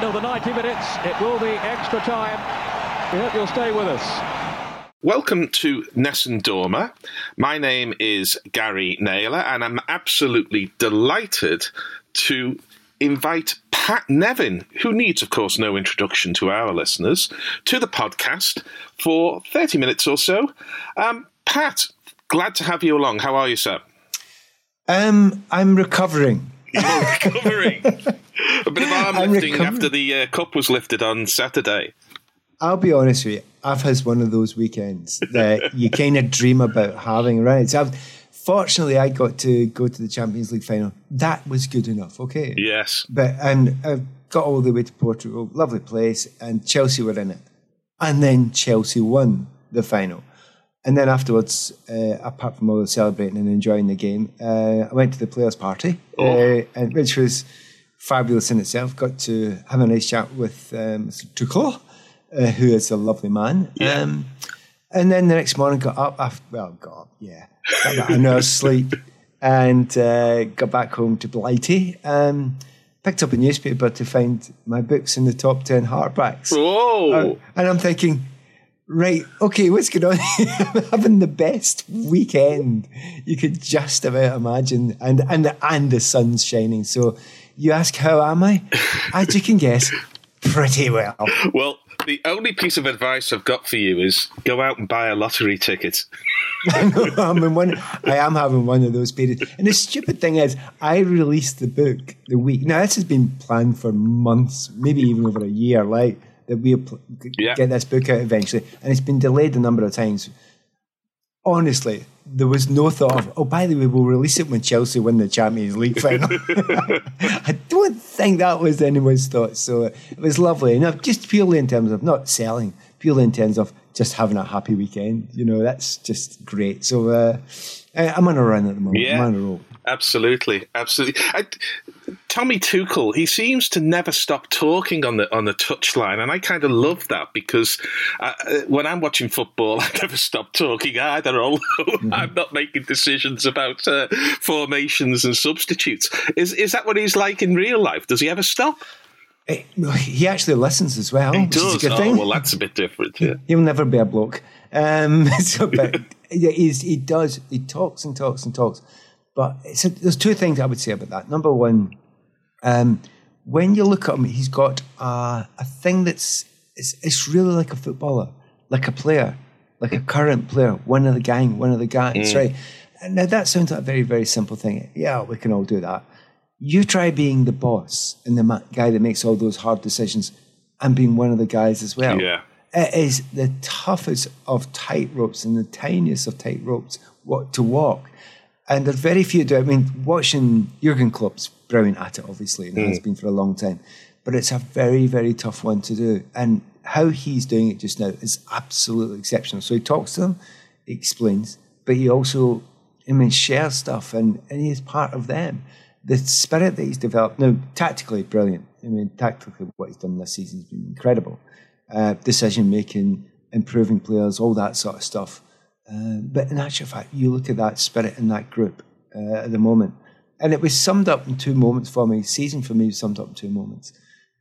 End of the 90 minutes. It will be extra time. We hope you'll stay with us. Welcome to Nessun Dorma. My name is Gary Naylor, and I'm absolutely delighted to invite Pat Nevin, who needs, of course, no introduction to our listeners, to the podcast for 30 minutes or so. Um, Pat, glad to have you along. How are you, sir? Um, I'm recovering. You're recovering. A bit of arm I'm lifting recovering. after the uh, cup was lifted on Saturday. I'll be honest with you. I've had one of those weekends that you kind of dream about having, right? So I've, fortunately, I got to go to the Champions League final. That was good enough, okay? Yes. But and I got all the way to Portugal, lovely place, and Chelsea were in it, and then Chelsea won the final. And then afterwards, uh, apart from all the celebrating and enjoying the game, uh, I went to the players' party, uh, and which was fabulous in itself. Got to have a nice chat with um, Mr. Tuchel, uh, who is a lovely man. Um, and then the next morning, got up. After, well, got up, yeah, got about an hour's sleep, and uh, got back home to Blighty. Um, picked up a newspaper to find my books in the top ten hardbacks. Whoa! Uh, and I'm thinking, right, okay, what's going on? I'm having the best weekend you could just about imagine, and and and the sun's shining. So you ask, how am I? As you can guess, pretty well. Well, the only piece of advice I've got for you is go out and buy a lottery ticket. I'm in one. I am having one of those periods. And the stupid thing is, I released the book the week. Now this has been planned for months, maybe even over a year. Like that we Yeah. get this book out eventually, and it's been delayed a number of times. Honestly, there was no thought of. Oh, by the way, we'll release it when Chelsea win the Champions League final. I don't think that was anyone's thought. So it was lovely, and just purely in terms of not selling, purely in terms of just having a happy weekend. You know, that's just great. So uh, I'm on a run at the moment. Yeah. I'm on a roll. Absolutely, absolutely. I, Tommy Tuchel, he seems to never stop talking on the on the touchline, and I kind of love that because uh, uh, when I'm watching football, I never stop talking either. Although I'm not making decisions about uh, formations and substitutes. Is is that what he's like in real life? Does he ever stop? He actually listens as well. He which is a does. good Oh, thing. well, that's a bit different. Yeah. He'll never be a bloke. Um, so, but yeah, he's, he does. He talks and talks and talks. But it's a, there's two things I would say about that. Number one, um, when you look at him, he's got a, a thing that's it's, it's really like a footballer, like a player, like a current player, one of the gang, one of the guys, Mm. right? Now that sounds like a very very simple thing. Yeah, we can all do that. You try being the boss and the ma- guy that makes all those hard decisions, and being one of the guys as well. Yeah. It is the toughest of tight ropes and the tiniest of tight ropes what to walk. And there's very few do. it. I mean, watching Jurgen Klopp's brilliant at it, obviously, and has Mm. been for a long time. But it's a very, very tough one to do. And how he's doing it just now is absolutely exceptional. So he talks to them, he explains, but he also, I mean, shares stuff, and, and he's part of them. The spirit that he's developed now, tactically brilliant. I mean, tactically, what he's done this season has been incredible. Uh, decision making, improving players, all that sort of stuff. Uh, but in actual fact, you look at that spirit in that group uh, at the moment, and it was summed up in two moments for me. Season for me was summed up in two moments.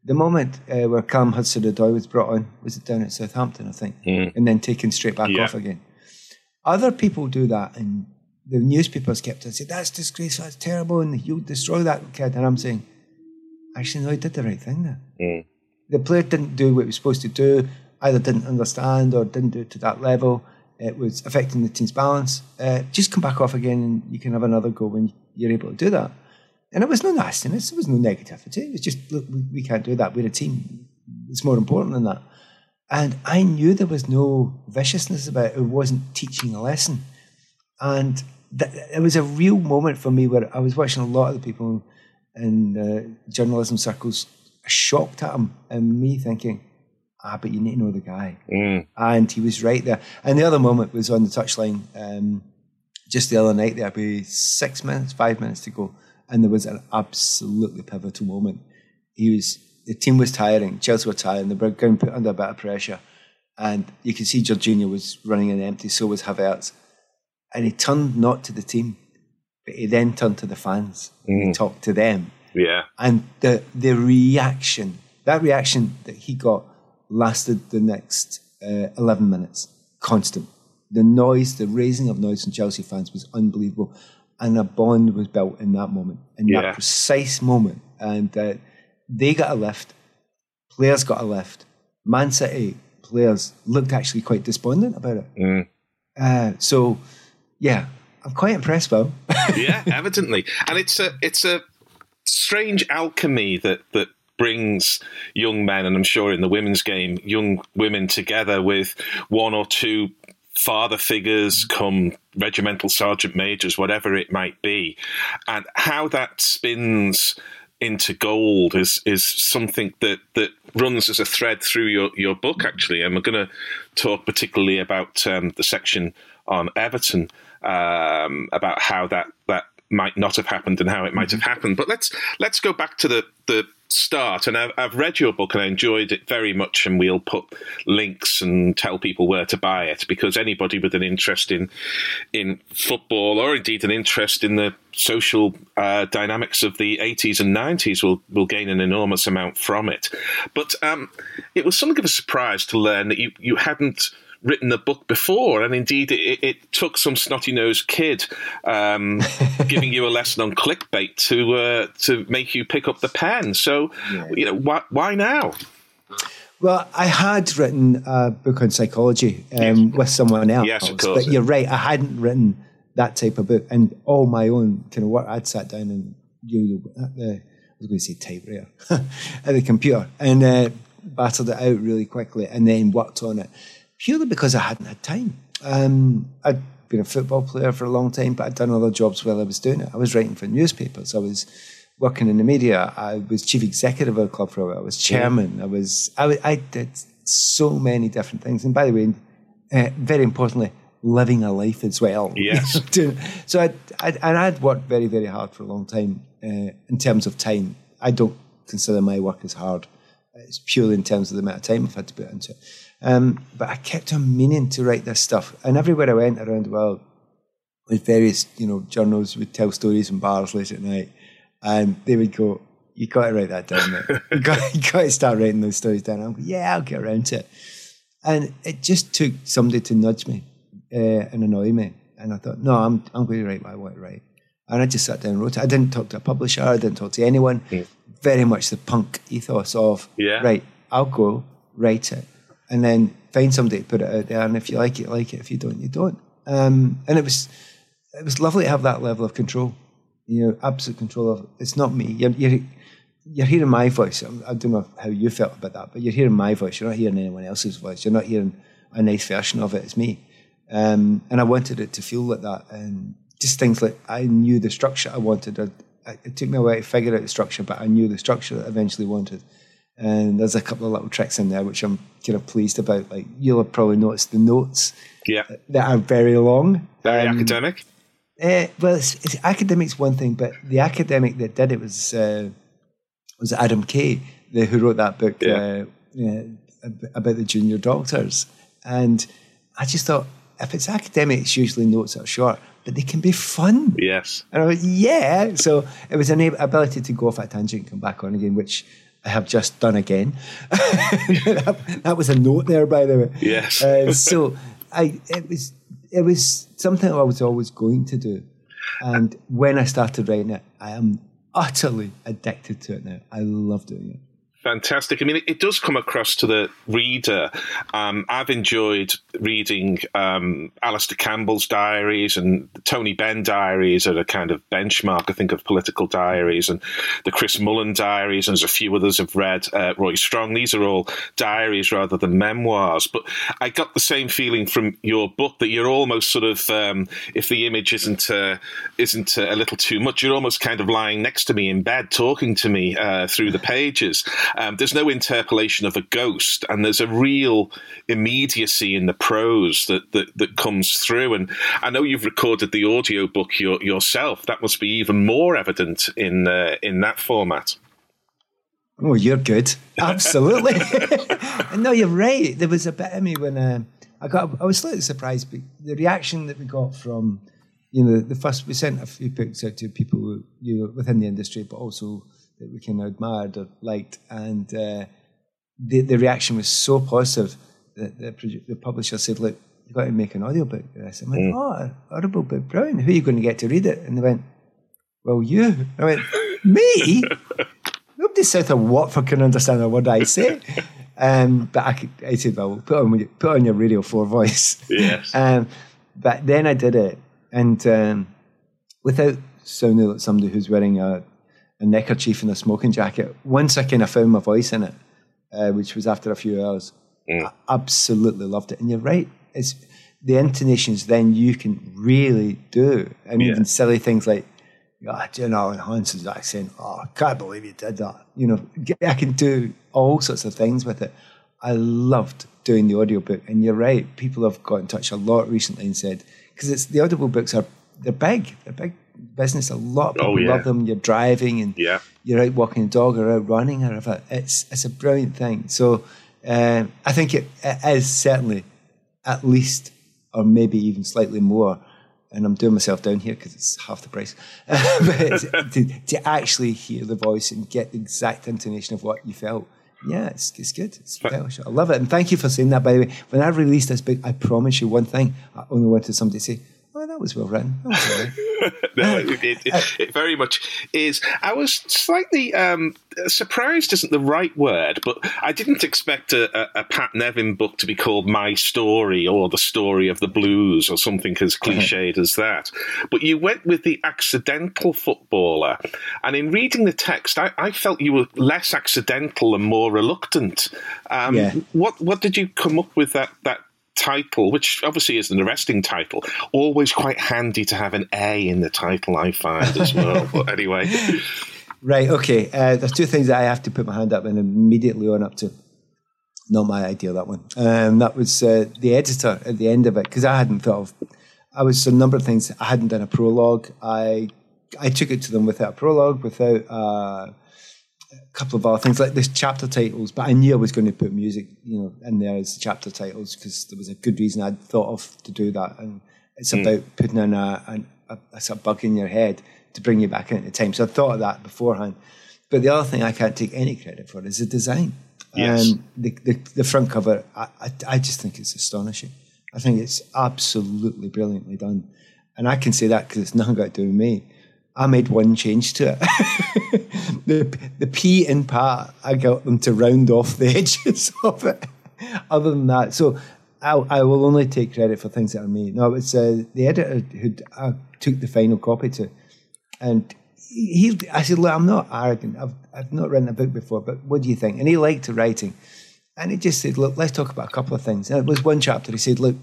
The moment uh, where Callum Hudson-Odoi was brought on was it down at Southampton, I think, and then taken straight back Yeah. off again. Other people do that, and the newspapers kept on saying that's disgraceful, that's terrible, and you'll destroy that kid. And I'm saying, actually, no, he did the right thing there. The player didn't do what he was supposed to do, either didn't understand or didn't do it to that level. It was affecting the team's balance. Uh, just come back off again, and you can have another go when you're able to do that. And it was no nastiness, there was no negativity. It was just, look, we, we can't do that. We're a team. It's more important than that. And I knew there was no viciousness about it. It wasn't teaching a lesson. And th- it was a real moment for me where I was watching a lot of the people in uh, journalism circles shocked at him and me thinking, ah, but you need to know the guy. And he was right there. And the other moment was on the touchline um, just the other night. There'd be six minutes, five minutes to go. And there was an absolutely pivotal moment. He was, the team was tiring, Chelsea were tiring, they were going put under a bit of pressure. And you could see Jorginho was running in empty, so was Havertz. And he turned not to the team, but he then turned to the fans and talked to them. Yeah. And the the reaction, that reaction that he got lasted the next uh, 11 minutes, constant. The noise, the raising of noise from Chelsea fans was unbelievable. And a bond was built in that moment, in Yeah. that precise moment. And uh, they got a lift, players got a lift. Man City players looked actually quite despondent about it. Uh, so, yeah, I'm quite impressed, Will. yeah, evidently, and it's a it's a strange alchemy that that brings young men, and I'm sure in the women's game, young women together with one or two father figures, come regimental sergeant majors, whatever it might be, and how that spins into gold is is something that that runs as a thread through your your book actually. And we're going to talk particularly about um, the section on Everton um, about how that that might not have happened and how it might have happened. But let's let's go back to the the start. And I've, I've read your book and I enjoyed it very much. And we'll put links and tell people where to buy it because anybody with an interest in in football or indeed an interest in the social uh, dynamics of the 80s and 90s will will gain an enormous amount from it. But um, it was something of a surprise to learn that you you hadn't written a book before, and indeed it, it took some snotty nosed kid um, giving you a lesson on clickbait to uh, to make you pick up the pen. So, you know, why, why now? Well, I had written a book on psychology um, with someone else. Yes. But you're right, I hadn't written that type of book and all my own kind of work. I'd sat down and you at the I was going to say typewriter at the computer and uh, battered it out really quickly and then worked on it purely because I hadn't had time. Um, I'd been a football player for a long time, but I'd done other jobs while I was doing it. I was writing for newspapers. I was working in the media. I was chief executive of a club for a while. I was chairman. I was. I, I did so many different things. And by the way, uh, very importantly, living a life as well. Yes. So I, I and I'd worked very very hard for a long time uh, in terms of time. I don't consider my work as hard. It's purely in terms of the amount of time I've had to put into it. Um, but I kept on meaning to write this stuff, and everywhere I went around the world, with various you know journals would tell stories in bars late at night, and they would go, "You got to write that down, mate. you, got, you got to start writing those stories down." I'm going, "Yeah, I'll get around to it." And it just took somebody to nudge me uh, and annoy me, and I thought, "No, I'm I'm going to write what I want to write." And I just sat down and wrote it. I didn't talk to a publisher. I didn't talk to anyone. Very much the punk ethos of, Yeah. right, I'll go, write it, and then find somebody to put it out there. And if you like it, like it. If you don't, you don't. Um, and it was it was lovely to have that level of control. You know, absolute control of it's not me. You're, you're, you're hearing my voice. I'm- don't know how you felt about that, but you're hearing my voice. You're not hearing anyone else's voice. You're not hearing a nice version of it. It's me. Um, and I wanted it to feel like that. And just things like I knew the structure I wanted. I, I, it took me a while to figure out the structure, but I knew the structure that I eventually wanted. And there's a couple of little tricks in there which I'm kind of pleased about. Like you'll have probably noticed the notes Yeah, that are very long. very Um, academic. uh, well, it's, it's academic's one thing, but the academic that did it was uh, was Adam Kay, the, who wrote that book Yeah. uh, about the junior doctors. And I just thought if it's academic, it's usually notes that are short, but they can be fun. Yes. And I went, yeah. So it was an ability to go off at tangent and come back on again, which have just done again. that, that, was a note there, by the way. Yes. Uh, so I, it was, it was something I was always going to do. And when I started writing it, I am utterly addicted to it now. I love doing it. Fantastic. I mean, it, does come across to the reader. Um, I've enjoyed reading um, Alastair Campbell's diaries and Tony Benn diaries are a kind of benchmark, I think, of political diaries, and the Chris Mullin diaries, and there's a few others I've read. Uh, Roy Strong. These are all diaries rather than memoirs. But I got the same feeling from your book that you're almost sort of, um, if the image isn't uh, isn't uh, a little too much, you're almost kind of lying next to me in bed, talking to me uh, through the pages. Um, there's no interpolation of a ghost, and there's a real immediacy in the prose that, that, that comes through. And I know you've recorded the audio book your, yourself. That must be even more evident in uh, in that format. Oh, you're good. Absolutely. no, you're right. There was a bit of me when uh, I got. I was slightly surprised, but the reaction that we got from, you know, the first we sent a few books out to people you know, within the industry, but also that we kind of admired or liked, and uh, the the reaction was so positive that the, the publisher said, "Look, you've got to make an audiobook of this." I went, mm. "Oh, audible book, brilliant! Who are you going to get to read it?" And they went, "Well, you." I went, "Me." Nobody south of Watford can understand a word I say. Um, but I, could, I said, well, put on, put on your Radio 4 voice. Yes. Um, but then I did it. And um, without sounding like somebody who's wearing a a neckerchief and a smoking jacket. Once I kind of found my voice in it, uh, which was after a few hours, mm. I absolutely loved it. And you're right, it's the intonations then you can really do. I mean, yeah. even silly things like, oh, you know, Hansen's accent, oh, I can't believe you did that. You know, I can do all sorts of things with it. I loved doing the audiobook. And you're right, people have got in touch a lot recently and said, because it's the audible books are, they're big, they're big business. A lot of people oh, yeah. love them. You're driving and yeah. you're out walking the dog or out running or whatever. It's it's a brilliant thing. So um, I think it, it is certainly at least or maybe even slightly more. And I'm doing myself down here because it's half the price. but to, to actually hear the voice and get the exact intonation of what you felt yeah, it's, it's good. It's I love it. And thank you for saying that, by the way. When I released this book, I promise you one thing. I only wanted somebody to say, oh, that was well written. That no, it, it, it, very much is. I was slightly um, surprised, isn't the right word, but I didn't expect a, a, a, Pat Nevin book to be called My Story or The Story of the Blues or something as uh-huh. cliched as that. But you went with the accidental footballer, and in reading the text, I, I felt you were less accidental and more reluctant. Um, yeah. What what did you come up with that that title, which obviously is an arresting title, always quite handy to have an A in the title, I find as well. but anyway. Right, okay. Uh, there's two things that I have to put my hand up and immediately on up to. Not my idea, that one. Um, that was uh, the editor at the end of it, because I hadn't thought of. I was a number of things. I hadn't done a prologue. I I took it to them without a prologue, without uh, couple of other things like this chapter titles, but I knew I was going to put music, you know, in there as chapter titles because there was a good reason I'd thought of to do that, and it's mm. about putting in a, a, a, sort of bug in your head to bring you back into time. So I thought of that beforehand. But the other thing I can't take any credit for is the design. Yes. Um, the, the, the front cover, I, I, I just think it's astonishing. I think it's absolutely brilliantly done. And I can say that because it's nothing got to do with me. I made one change to it. the the P in part, I got them to round off the edges of it. Other than that, so I, I will only take credit for things that are me. No, it was uh, the editor who I took the final copy to, and he. I said, "Look, I'm not arrogant. I've I've not written a book before, but what do you think?" And he liked the writing, and he just said, "Look, let's talk about a couple of things." And it was one chapter. He said, "Look,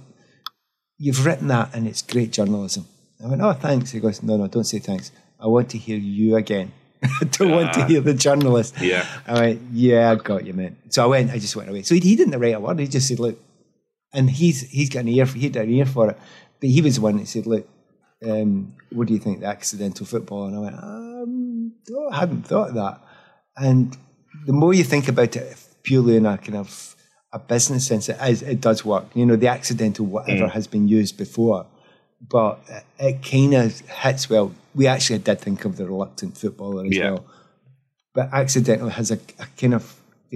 you've written that, and it's great journalism." I went, "Oh, thanks." He goes, "No, no, don't say thanks." I want to hear you again. I don't uh, want to hear the journalist. Yeah. I went, yeah, I got you, man. So I went, I just went away. So he, he didn't write a word. He just said, look, and he's he's got an ear, he had an ear for it. But he was the one that said, look, um, what do you think, the accidental football? And I went, um, oh, I hadn't thought of that. And the more you think about it purely in a kind of a business sense, it, is, it does work. You know, the accidental whatever Mm. has been used before, but it, it kind of hits well. We actually did think of the reluctant footballer as Yeah. well, but accidentally has a, a kind of.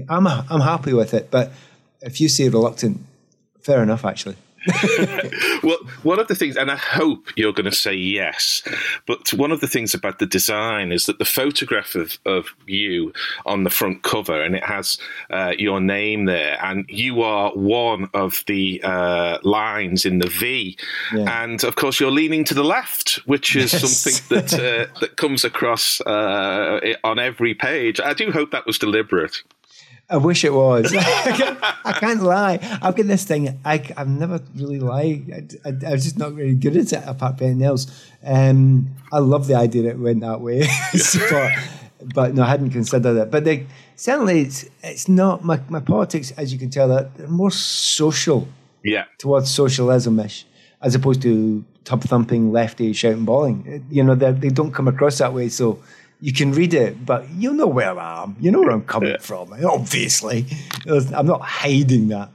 I'm a, I'm happy with it, but if you say reluctant, fair enough. Actually, well, one of the things, and I hope you're going to say yes, but one of the things about the design is that the photograph of, of you on the front cover, and it has uh, your name there, and you are one of the uh, lines in the V, Yeah. and of course you're leaning to the left, which is Yes. something that uh, that comes across uh, on every page. I do hope that was deliberate. I wish it was. I, can't, I can't lie. I've got this thing. I, have never really lied. I, I, I was just not very good at it, apart from anything else. Um, I love the idea that it went that way, but, but no, I hadn't considered it. But they, certainly, it's it's not my, my politics, as you can tell. That they're more social Yeah. towards socialism-ish, as opposed to tub thumping lefty shouting bowling. You know, they they don't come across that way. So you can read it, but you know where I am. You know where I'm coming from. Obviously, I'm not hiding that.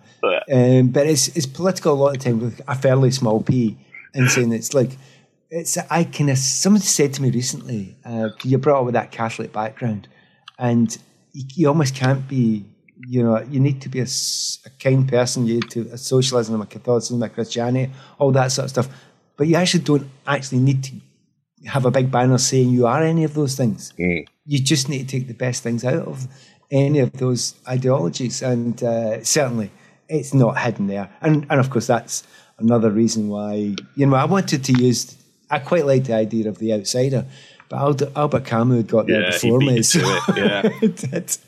Um, but it's it's political a lot of times with a fairly small p, and saying it's like it's I can. somebody said to me recently, uh, you brought up with that Catholic background, and you, you almost can't be. You know, you need to be a kind person. You need to a socialism, a Catholicism, a Christianity, all that sort of stuff. But you actually don't actually need to have a big banner saying you are any of those things. You just need to take the best things out of any of those ideologies, and uh, certainly it's not hidden there. And and of course that's another reason why you know I wanted to use. I quite like the idea of the outsider, but Albert, Albert Camus had got there Yeah, he before beat me. so it, yeah.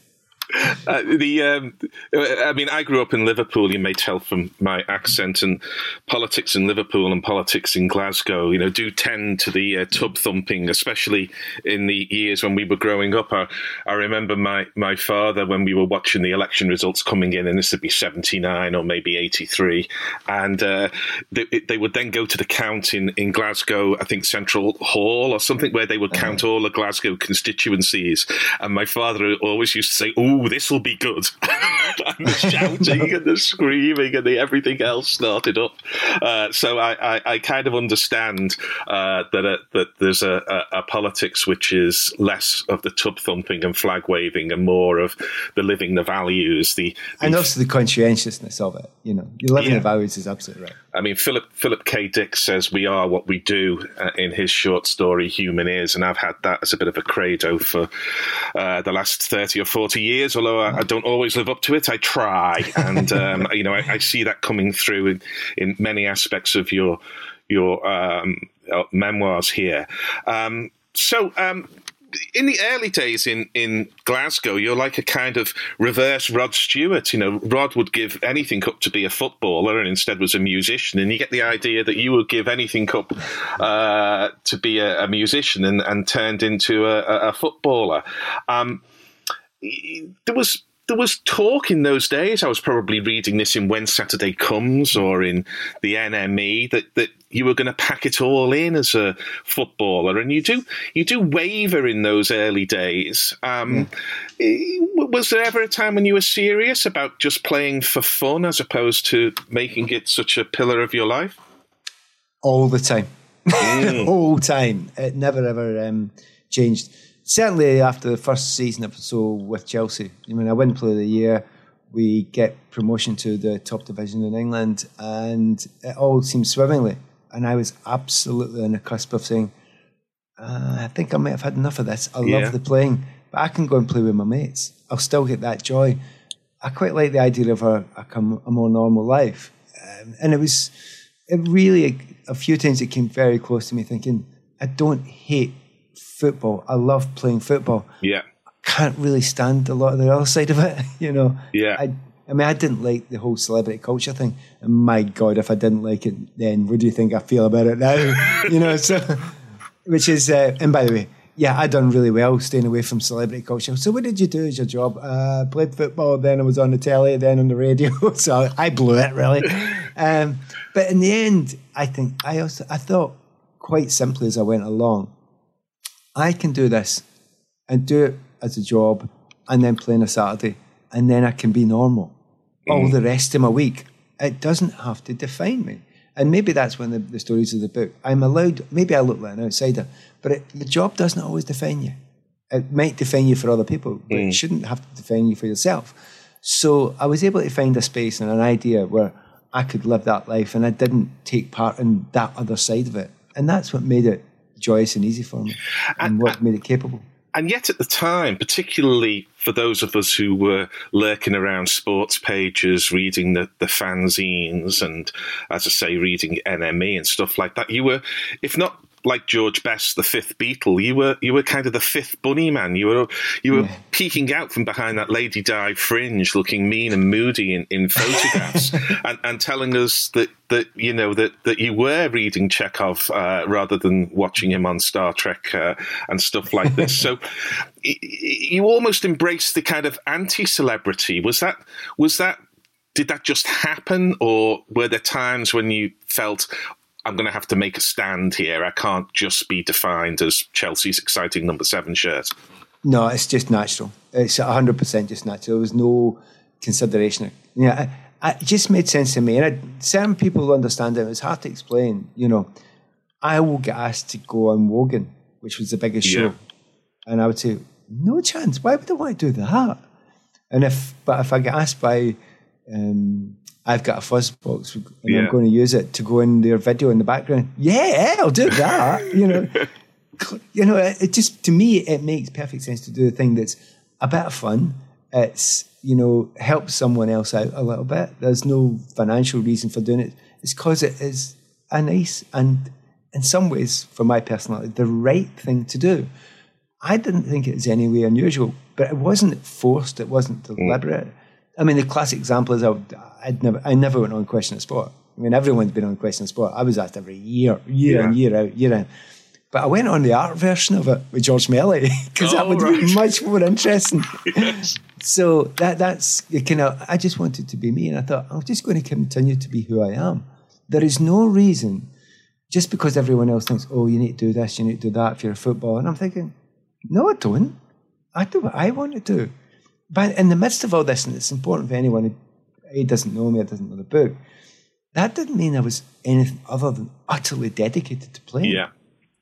Uh, the um, I mean, I grew up in Liverpool. You may tell from my accent and politics in Liverpool and politics in Glasgow. You know, do tend to the uh, tub thumping, especially in the years when we were growing up. I, I remember my my father when we were watching the election results coming in, and this would be seventy nine or maybe eighty three, and uh, they, they would then go to the count in in Glasgow. I think Central Hall or something where they would count all the Glasgow constituencies, and my father always used to say, "Oh, this will be good," and the shouting and the screaming and the everything else started up. Uh, so I, I, I kind of understand uh, that uh, that there's a, a, a politics which is less of the tub thumping and flag waving and more of the living the values. The, the And also the conscientiousness of it. You know, living Yeah. the values is absolutely right. I mean, Philip Philip K. Dick says we are what we do uh, in his short story "Human Is," and I've had that as a bit of a credo for uh, the last thirty or forty years. Although I, I don't always live up to it, I try, and um, you know, I, I see that coming through in, in many aspects of your your um, uh, memoirs here. Um, so. In the early days in, in Glasgow, you're like a kind of reverse Rod Stewart. You know, Rod would give anything up to be a footballer and instead was a musician. And you get the idea that you would give anything up uh, to be a, a musician and, and turned into a- a footballer. Um, there was there was talk in those days. I was probably reading this in When Saturday Comes or in the NME that, that you were going to pack it all in as a footballer, and you do you do waver in those early days. Um, eh, Was there ever a time when you were serious about just playing for fun as opposed to making it such a pillar of your life? all the time, all the time. It never ever um, changed. Certainly after the first season or so with Chelsea, I mean, I win Player of the Year. We get promotion to the top division in England, and it all seemed swimmingly. And I was absolutely on the cusp of saying, uh, "I think I might have had enough of this. I Yeah. love the playing, but I can go and play with my mates. I'll still get that joy." I quite like the idea of a, a, a more normal life, um, and it was it really a few times it came very close to me thinking I don't hate football. I love playing football. Yeah, I Can't really stand a lot of the other side of it. You know. Yeah. I, I mean, I didn't like the whole celebrity culture thing. And my God, if I didn't like it then, what do you think I feel about it now? you know, so which is, uh, and by the way, yeah, I done really well staying away from celebrity culture. So what did you do as your job? Uh, played football, then I was on the telly, then on the radio. so I blew it really. Um, but in the end, I think I also I thought quite simply as I went along, I can do this and do it as a job, and then play on a Saturday, and then I can be normal. all mm. the rest of my week. It doesn't have to define me. And maybe that's one of the, the stories of the book. I'm allowed, maybe I look like an outsider, but it, the job doesn't always define you. It might define you for other people, but it mm. shouldn't have to define you for yourself. So I was able to find a space and an idea where I could live that life and I didn't take part in that other side of it. And that's what made it joyous and easy for me and what made it capable. And yet, at the time, particularly for those of us who were lurking around sports pages, reading the, the fanzines, and as I say, reading NME and stuff like that, you were, if not like George Best, the fifth Beatle, you were you were kind of the fifth bunny man. You were you were Yeah. peeking out from behind that Lady Di fringe, looking mean and moody in, in photographs, and, and telling us that that you know that that you were reading Chekhov uh, rather than watching him on Star Trek uh, and stuff like this. so y- y- you almost embraced the kind of anti-celebrity. Was that was that did that just happen, or were there times when you felt I'm going to have to make a stand here? I can't just be defined as Chelsea's exciting number seven shirt. No, it's just natural. It's hundred percent just natural. There was no consideration. Yeah, I, I, it just made sense to me, and I, certain people understand it. It's hard to explain. You know, I will get asked to go on Wogan, which was the biggest Yeah. show, and I would say, no chance. Why would I want to do that? And if, but if I get asked by, um, I've got a fuzz box and Yeah. I'm going to use it to go in their video in the background. Yeah, I'll do that. you know, you know, it, it just to me it makes perfect sense to do a thing that's a bit of fun. It's you know helps someone else out a little bit. There's no financial reason for doing it. It's because it is a nice and in some ways, for my personality, the right thing to do. I didn't think it was any way unusual, but it wasn't forced. It wasn't mm. deliberate. I mean, the classic example is I, I'd never, I never went on Question of Sport. I mean, everyone's been on Question of Sport. I was asked every year, year in, year out, year in. But I went on the art version of it with George Melly because that Oh, would right. be much more interesting. So that that's kind of I just wanted to be me, and I thought I'm just going to continue to be who I am. There is no reason, just because everyone else thinks, oh, you need to do this, you need to do that if you're a footballer, and I'm thinking, no, I don't. I do what I want to do. But in the midst of all this, and it's important for anyone who A doesn't know me, or doesn't know the book, that didn't mean I was anything other than utterly dedicated to playing. Yeah.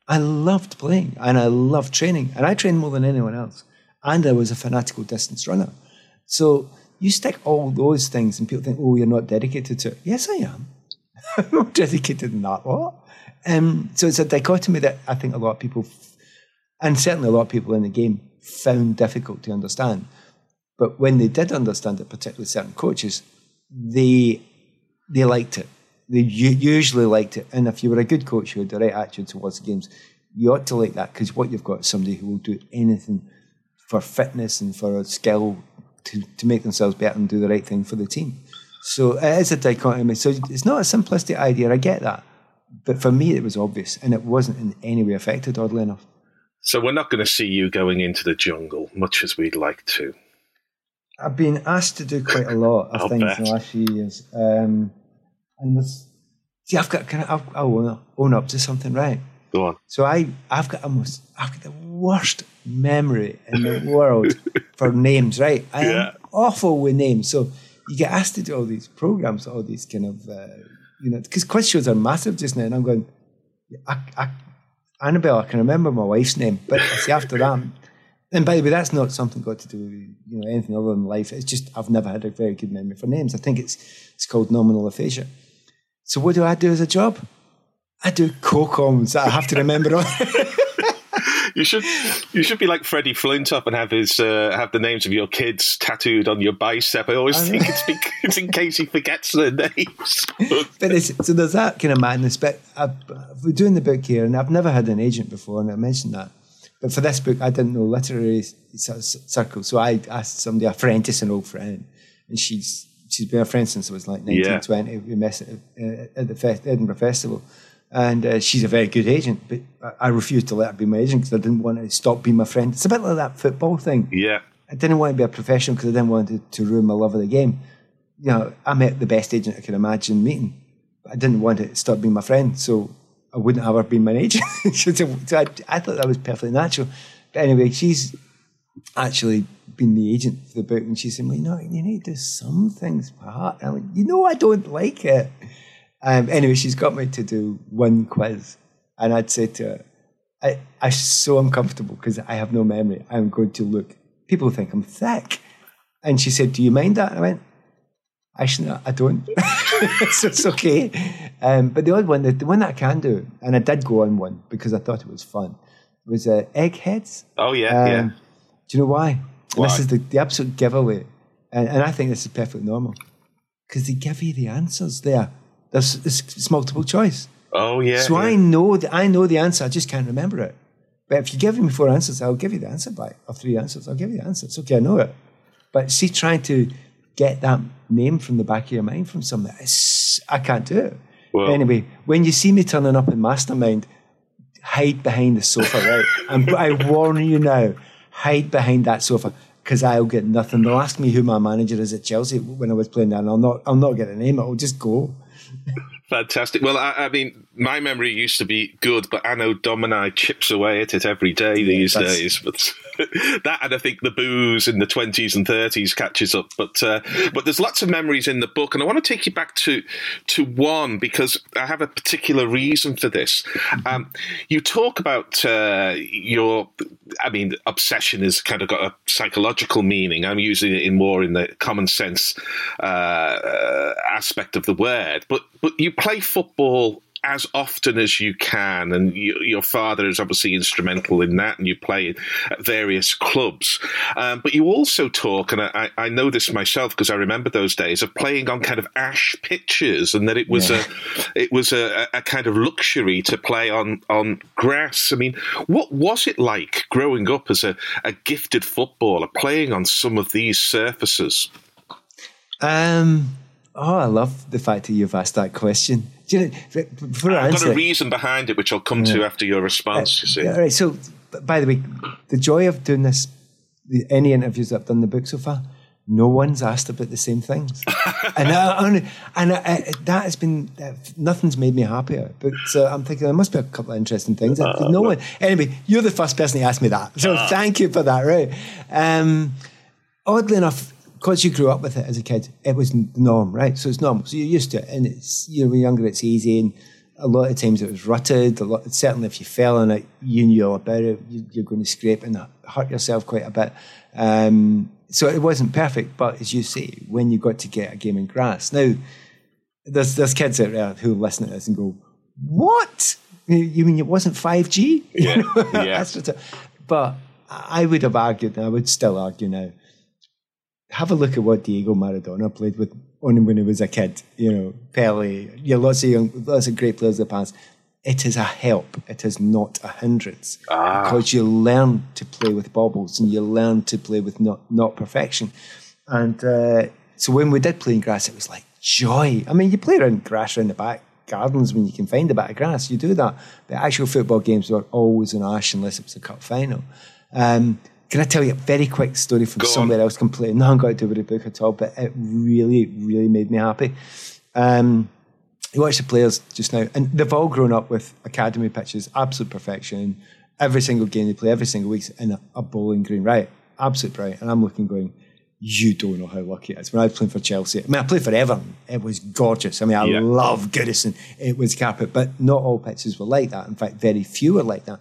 I loved playing and I loved training, and I trained more than anyone else. And I was a fanatical distance runner. So you stick all those things, and people think, "Oh, you're not dedicated to it." Yes, I am. I'm not dedicated in that lot. Um, so it's a dichotomy that I think a lot of people, and certainly a lot of people in the game, found difficult to understand. But when they did understand it, particularly certain coaches, they they liked it. They usually liked it. And if you were a good coach who had the right attitude towards the games, you ought to like that because what you've got is somebody who will do anything for fitness and for a skill to, to make themselves better and do the right thing for the team. So it is a dichotomy. So it's not a simplistic idea. I get that. But for me, it was obvious and it wasn't in any way affected, oddly enough. So we're not going to see you going into the jungle, much as we'd like to. I've been asked to do quite a lot of things bet. in the last few years. Um, and this, see, I've got, can I, I'll, I'll own, up, to something, right? Go on. So I, I've got almost, I've got the worst memory in the world for names, right? I Yeah. am awful with names. So you get asked to do all these programs, all these kind of, uh, you know, because quiz shows are massive just now, and I'm going, I, I, Annabelle, I can remember my wife's name, but see after that. And by the way, that's not something got to do with you know anything other than life. It's just I've never had a very good memory for names. I think it's it's called nominal aphasia. So what do I do as a job? I do co-coms that I have to remember on. You should you should be like Freddie Flintoff and have his uh, have the names of your kids tattooed on your bicep. I always think it's, be- it's in case he forgets their names. but it's, so there's that kind of madness. But I, we're doing the book here, and I've never had an agent before, and I mentioned that. For this book, I didn't know literary circles, so I asked somebody, a friend, just an old friend, and she's she's been a friend since I was like 1920. Yeah. We met at, uh, at the Fe- Edinburgh Festival. And uh, she's a very good agent, but I- refused to let her be my agent because I didn't want to stop being my friend. It's a bit like that football thing. yeah. I didn't want to be a professional because I didn't want to, to ruin my love of the game. You know, I met the best agent I could imagine meeting, but I didn't want to stop being my friend, so I wouldn't have her been my agent. so I, I thought that was perfectly natural. But anyway, she's actually been the agent for the book, and she said, "Well, you know, you need to do some things, Pat." I'm like, "You know, I don't like it." Um, anyway, she's got me to do one quiz, and I'd say to her, I, "I'm so uncomfortable because I have no memory. I'm going to look. People think I'm thick." And she said, "Do you mind that?" And I went, "Actually, no, I don't. so it's okay." Um, but the odd one, the, the one that I can do, and I did go on one because I thought it was fun, was uh, eggheads. Oh yeah, Um, yeah. Do you know why? And Why? This is the, the absolute giveaway. And, and I think this is perfectly normal. Because they give you the answers there. There's, it's, it's multiple choice. Oh yeah. so yeah. I know the, I know the answer, I just can't remember it. But if you give me four answers, I'll give you the answer by, Or three answers, I'll give you the answer. It's okay, I know it. But see, trying to get that name from the back of your mind from something, it's, I can't do it. Well- anyway, when you see me turning up in Mastermind, hide behind the sofa, right? and I warn you now, hide behind that sofa because I'll get nothing. They'll ask me who my manager is at Chelsea when I was playing there, and I'll not, I'll not get a name. I'll just go. Fantastic. Well, I, I mean, my memory used to be good, but Anno Domini chips away at it every day these days. But that, and I think the booze in the twenties and thirties catches up. But uh, but there's lots of memories in the book, and I want to take you back to to one because I have a particular reason for this. Um, you talk about uh, your, I mean, obsession has kind of got a psychological meaning. I'm using it in more in the common sense uh, aspect of the word, but but you play football as often as you can, and you, your father is obviously instrumental in that, and you play at various clubs. Um, but you also talk, and I, I know this myself because I remember those days of playing on kind of ash pitches, and that it was a it was a, a kind of luxury to play on on grass. I mean, what was it like growing up as a, a gifted footballer, playing on some of these surfaces? Um, oh, I love the fact that you've asked that question. Do you know, I I've answer got a reason behind it, which I'll come to after your response. You see. Yeah, all right. So, by the way, the joy of doing this, the, any interviews I've done in the book so far, no one's asked about the same things, and I, and and I, I, that has been uh, nothing's made me happier. But uh, I'm thinking there must be a couple of interesting things. Uh, no one. Anyway, you're the first person to ask me that, so thank you for that. Right. Um, oddly enough, because you grew up with it as a kid, it was the norm, right? So it's normal. So you're used to it, and it's you know when you're younger, it's easy, and a lot of times it was rutted. A lot, certainly, if you fell on it, you knew all about it. You, you're going to scrape and hurt yourself quite a bit. Um, so it wasn't perfect, but as you say, when you got to get a game in grass, now there's there's kids out there who listen to this and go, "What? You- mean it wasn't five G?" Yeah, yeah. That's what. I- But I would have argued, and I would still argue now. Have a look at what Diego Maradona played with on him when he was a kid. You know, Pele. Yeah, lots of young, lots of great players of the past. It is a help. It is not a hindrance because you learn to play with bobbles and you learn to play with not not perfection. And uh, so when we did play in grass, it was like joy. I mean, you play around grass around the back gardens when you can find a bit of grass. You do that. But actual football games were always on ash unless it was a cup final. Um, can I tell you a very quick story from Go on. somewhere else completely? Nothing got to do with the book at all, but it really, really made me happy. Um, you watch the players just now, and they've all grown up with academy pitches, absolute perfection. Every single game they play, every single week in a, a bowling green, right? Absolute brilliant. And I'm looking, going, you don't know how lucky it is. When I was playing for Chelsea, I mean, I played for Everton. It was gorgeous. I mean, I Yeah. love Goodison. It was carpet, but not all pitches were like that. In fact, very few were like that.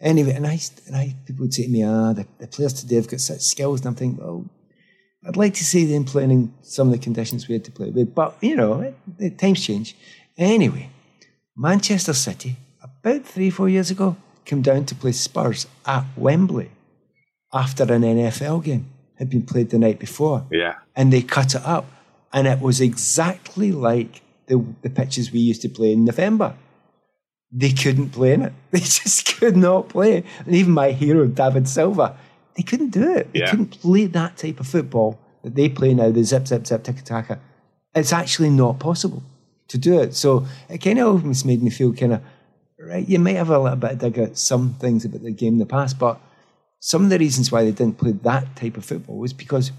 Anyway, and I, and I people would say to me, ah, the, the players today have got such skills. And I'm thinking, well, I'd like to see them playing in some of the conditions we had to play with, but you know, it, it, times change. Anyway, Manchester City, about three, four years ago, came down to play Spurs at Wembley after an NFL game had been played the night before. Yeah. And they cut it up. And it was exactly like the, the pitches we used to play in November. They couldn't play in it. They just could not play. And even my hero, David Silva, they couldn't do it. They Yeah. couldn't play that type of football that they play now, the zip, zip, zip, tiki taka. It's actually not possible to do it. So it kind of almost made me feel kind of, right, you might have a little bit of dig at some things about the game in the past, but some of the reasons why they didn't play that type of football was because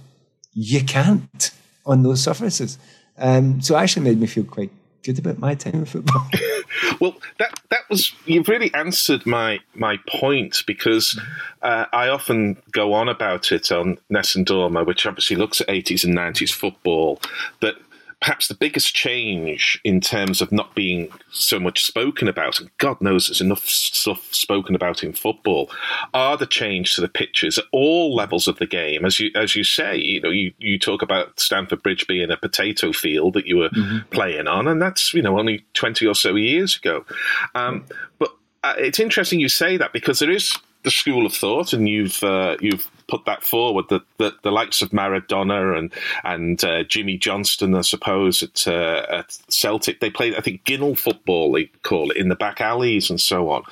you can't on those surfaces. Um, so it actually made me feel quite good about my time in football. well, that that was you've really answered my my point because uh, I often go on about it on Nessun Dorma, which obviously looks at eighties and nineties football. That perhaps the biggest change in terms of not being so much spoken about, and God knows there's enough stuff spoken about in football, are the change to the pitches at all levels of the game. As you as you say, you know, you, you talk about Stamford Bridge being a potato field that you were mm-hmm. playing on, and that's you know only twenty or so years ago. Um, but uh, it's interesting you say that because there is the school of thought, and you've uh, you've put that forward. The, the, the likes of Maradona and and uh, Jimmy Johnstone, I suppose, at, uh, at Celtic, they played I think Ginnel football they call it in the back alleys and so on.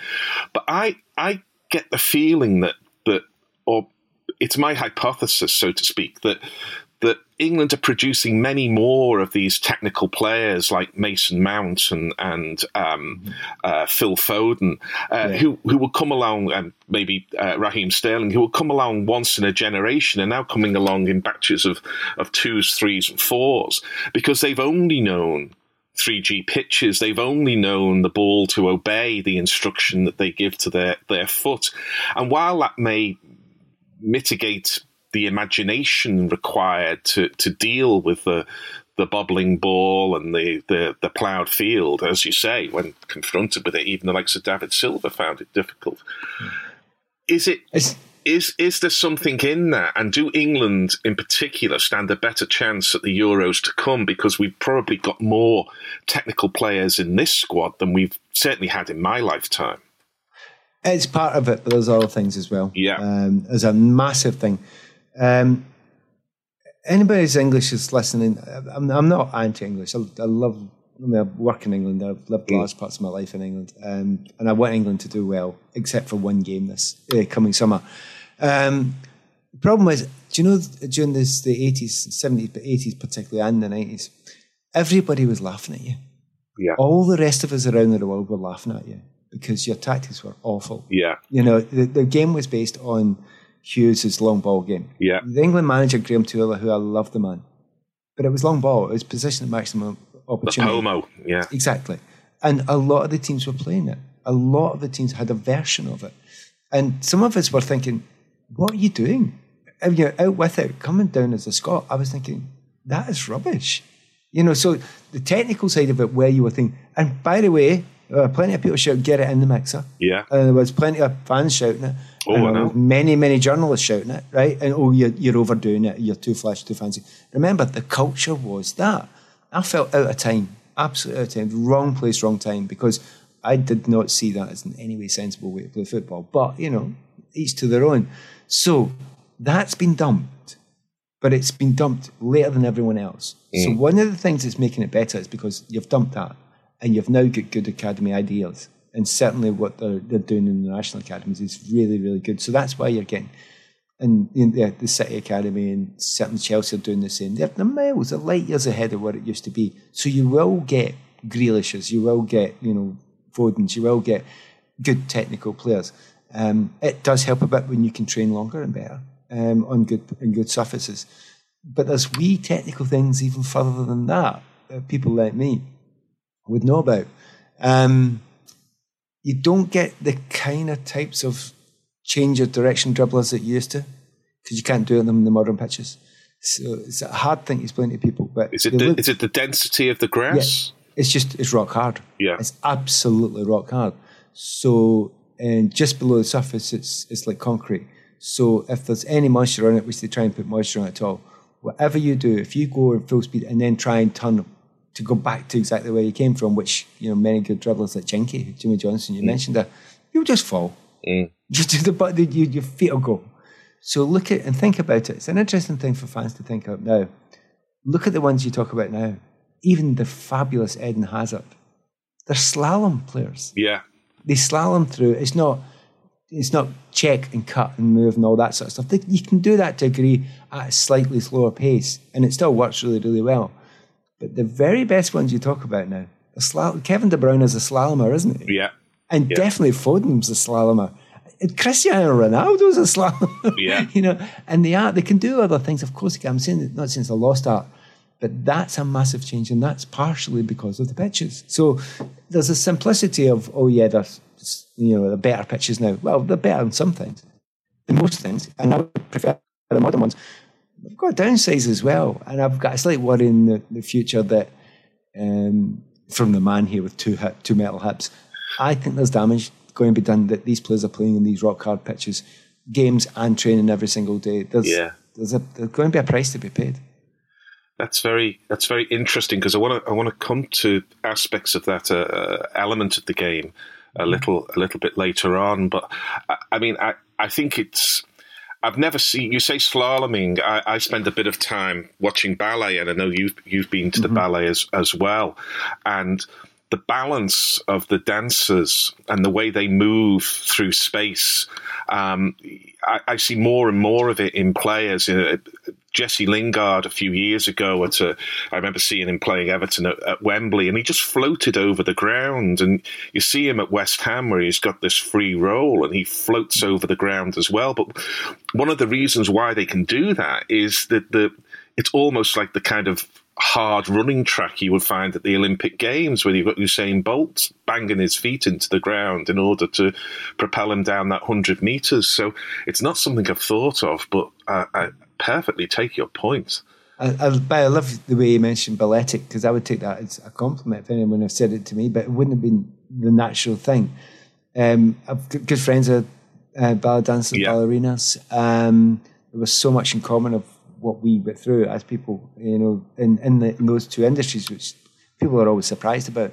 But I I get the feeling that that or it's my hypothesis, so to speak, that that England are producing many more of these technical players like Mason Mount and and um, uh, Phil Foden, uh, yeah. who who will come along, and maybe uh, Raheem Sterling, who will come along once in a generation, and now coming along in batches of of twos, threes, and fours because they've only known 3G pitches. They've only known the ball to obey the instruction that they give to their, their foot. And while that may mitigate the imagination required to, to deal with the the bobbling ball and the, the, the ploughed field, as you say, when confronted with it, even the likes of David Silva found it difficult. Is it it's, is is there something in that? And do England in particular stand a better chance at the Euros to come because we've probably got more technical players in this squad than we've certainly had in my lifetime? It's part of it, but there's other things as well. Yeah. Um, there's a massive thing. Um, anybody who's English is listening. I'm, I'm not anti-English. I, I love. I mean, I work in England. I've lived mm. large parts of my life in England, um, and I want England to do well, except for one game this uh, coming summer. Um, the problem is, do you know during this, the 80s, 70s, but 80s particularly, and the 90s, everybody was laughing at you. Yeah. All the rest of us around the world were laughing at you because your tactics were awful. Yeah. You know, the, the game was based on Hughes' long ball game. Yeah. The England manager, Graham Taylor, who I love the man, but it was long ball. It was position at maximum opportunity. The Pomo, yeah. Exactly. And a lot of the teams were playing it. A lot of the teams had a version of it. And some of us were thinking, what are you doing? If you're out with it, coming down as a Scot, I was thinking, that is rubbish. You know, so the technical side of it, where you were thinking, and by the way, there were plenty of people shouting, get it in the mixer. Yeah. And there was plenty of fans shouting it. Oh, I know. Many, many journalists shouting it, right? And oh, you're, you're overdoing it. You're too flash, too fancy. Remember, the culture was that. I felt out of time, absolutely out of time. Wrong place, wrong time, because I did not see that as in any way sensible way to play football. But, you know, each to their own. So that's been dumped, but it's been dumped later than everyone else. Mm. So one of the things that's making it better is because you've dumped that and you've now got good academy ideas and certainly what they're, they're doing in the national academies is really, really good. So that's why you're getting, and the, the City Academy and certainly Chelsea are doing the same. They're, they're miles, they're light years ahead of what it used to be. So you will get Grealishes, you will get, you know, Fodens, you will get good technical players. Um, it does help a bit when you can train longer and better um, on good and good surfaces. But there's wee technical things even further than that that people like me would know about. Um, you don't get the kind of types of change of direction dribblers that you used to because you can't do them in the modern pitches. So it's a hard thing to explain to people. But is it the, look, is it the density of the grass? Yeah, it's just it's rock hard. Yeah, it's absolutely rock hard. So and just below the surface, it's it's like concrete. So if there's any moisture on it, which they try and put moisture on at all, whatever you do, if you go in full speed and then try and turn to go back to exactly where you came from, which you know many good dribblers like Jinky, Jimmy Johnstone, you mm. mentioned that, you'll just fall. Mm. Just do the but you, your feet will go. So look at and think about it. It's an interesting thing for fans to think about now. Look at the ones you talk about now. Even the fabulous Eden Hazard. They're slalom players. Yeah. They slalom through. It's not it's not check and cut and move and all that sort of stuff. They, you can do that to a degree at a slightly slower pace, and it still works really, really well. But the very best ones you talk about now, Kevin De Bruyne is a slalomer, isn't he? Yeah. And yeah. definitely Foden's a slalomer. And Cristiano Ronaldo's a slalomer. Yeah. you know, and they are, they can do other things. Of course, I'm saying, not since the lost art, But that's a massive change, and that's partially because of the pitches. So there's a simplicity of, oh yeah, there's you know the better pitches now. Well, they're better in some things, in most things, and I would prefer the modern ones. They've got downsides as well, and I've got a slight worry in the, the future that um, from the man here with two hip, two metal hips, I think there's damage going to be done that these players are playing in these rock hard pitches, games and training every single day. There's, Yeah. there's, a, there's going to be a price to be paid. That's very that's very interesting because I want to I want to come to aspects of that uh, uh, element of the game a little a little bit later on. But I, I mean, I I think it's. I've never seen you say slaloming. I, I spend a bit of time watching ballet, and I know you've you've been to the ballet as as well, and the balance of the dancers and the way they move through space. Um, I, I see more and more of it in players. Uh, Jesse Lingard a few years ago at a, I remember seeing him playing Everton at, at Wembley, and he just floated over the ground. And you see him at West Ham where he's got this free role and he floats over the ground as well. But one of the reasons why they can do that is that the it's almost like the kind of hard running track you would find at the Olympic Games, where you've got Usain Bolt banging his feet into the ground in order to propel him down that 100 metres. So it's not something I've thought of, but I, I perfectly take your point. I, I, but I love the way you mentioned balletic because I would take that as a compliment if anyone had said it to me, but it wouldn't have been the natural thing. Um, I've got good friends are uh, ballet dancers, Yeah. ballerinas. Um, there was so much in common of what we went through as people, you know, in, in, the, in those two industries, which people are always surprised about.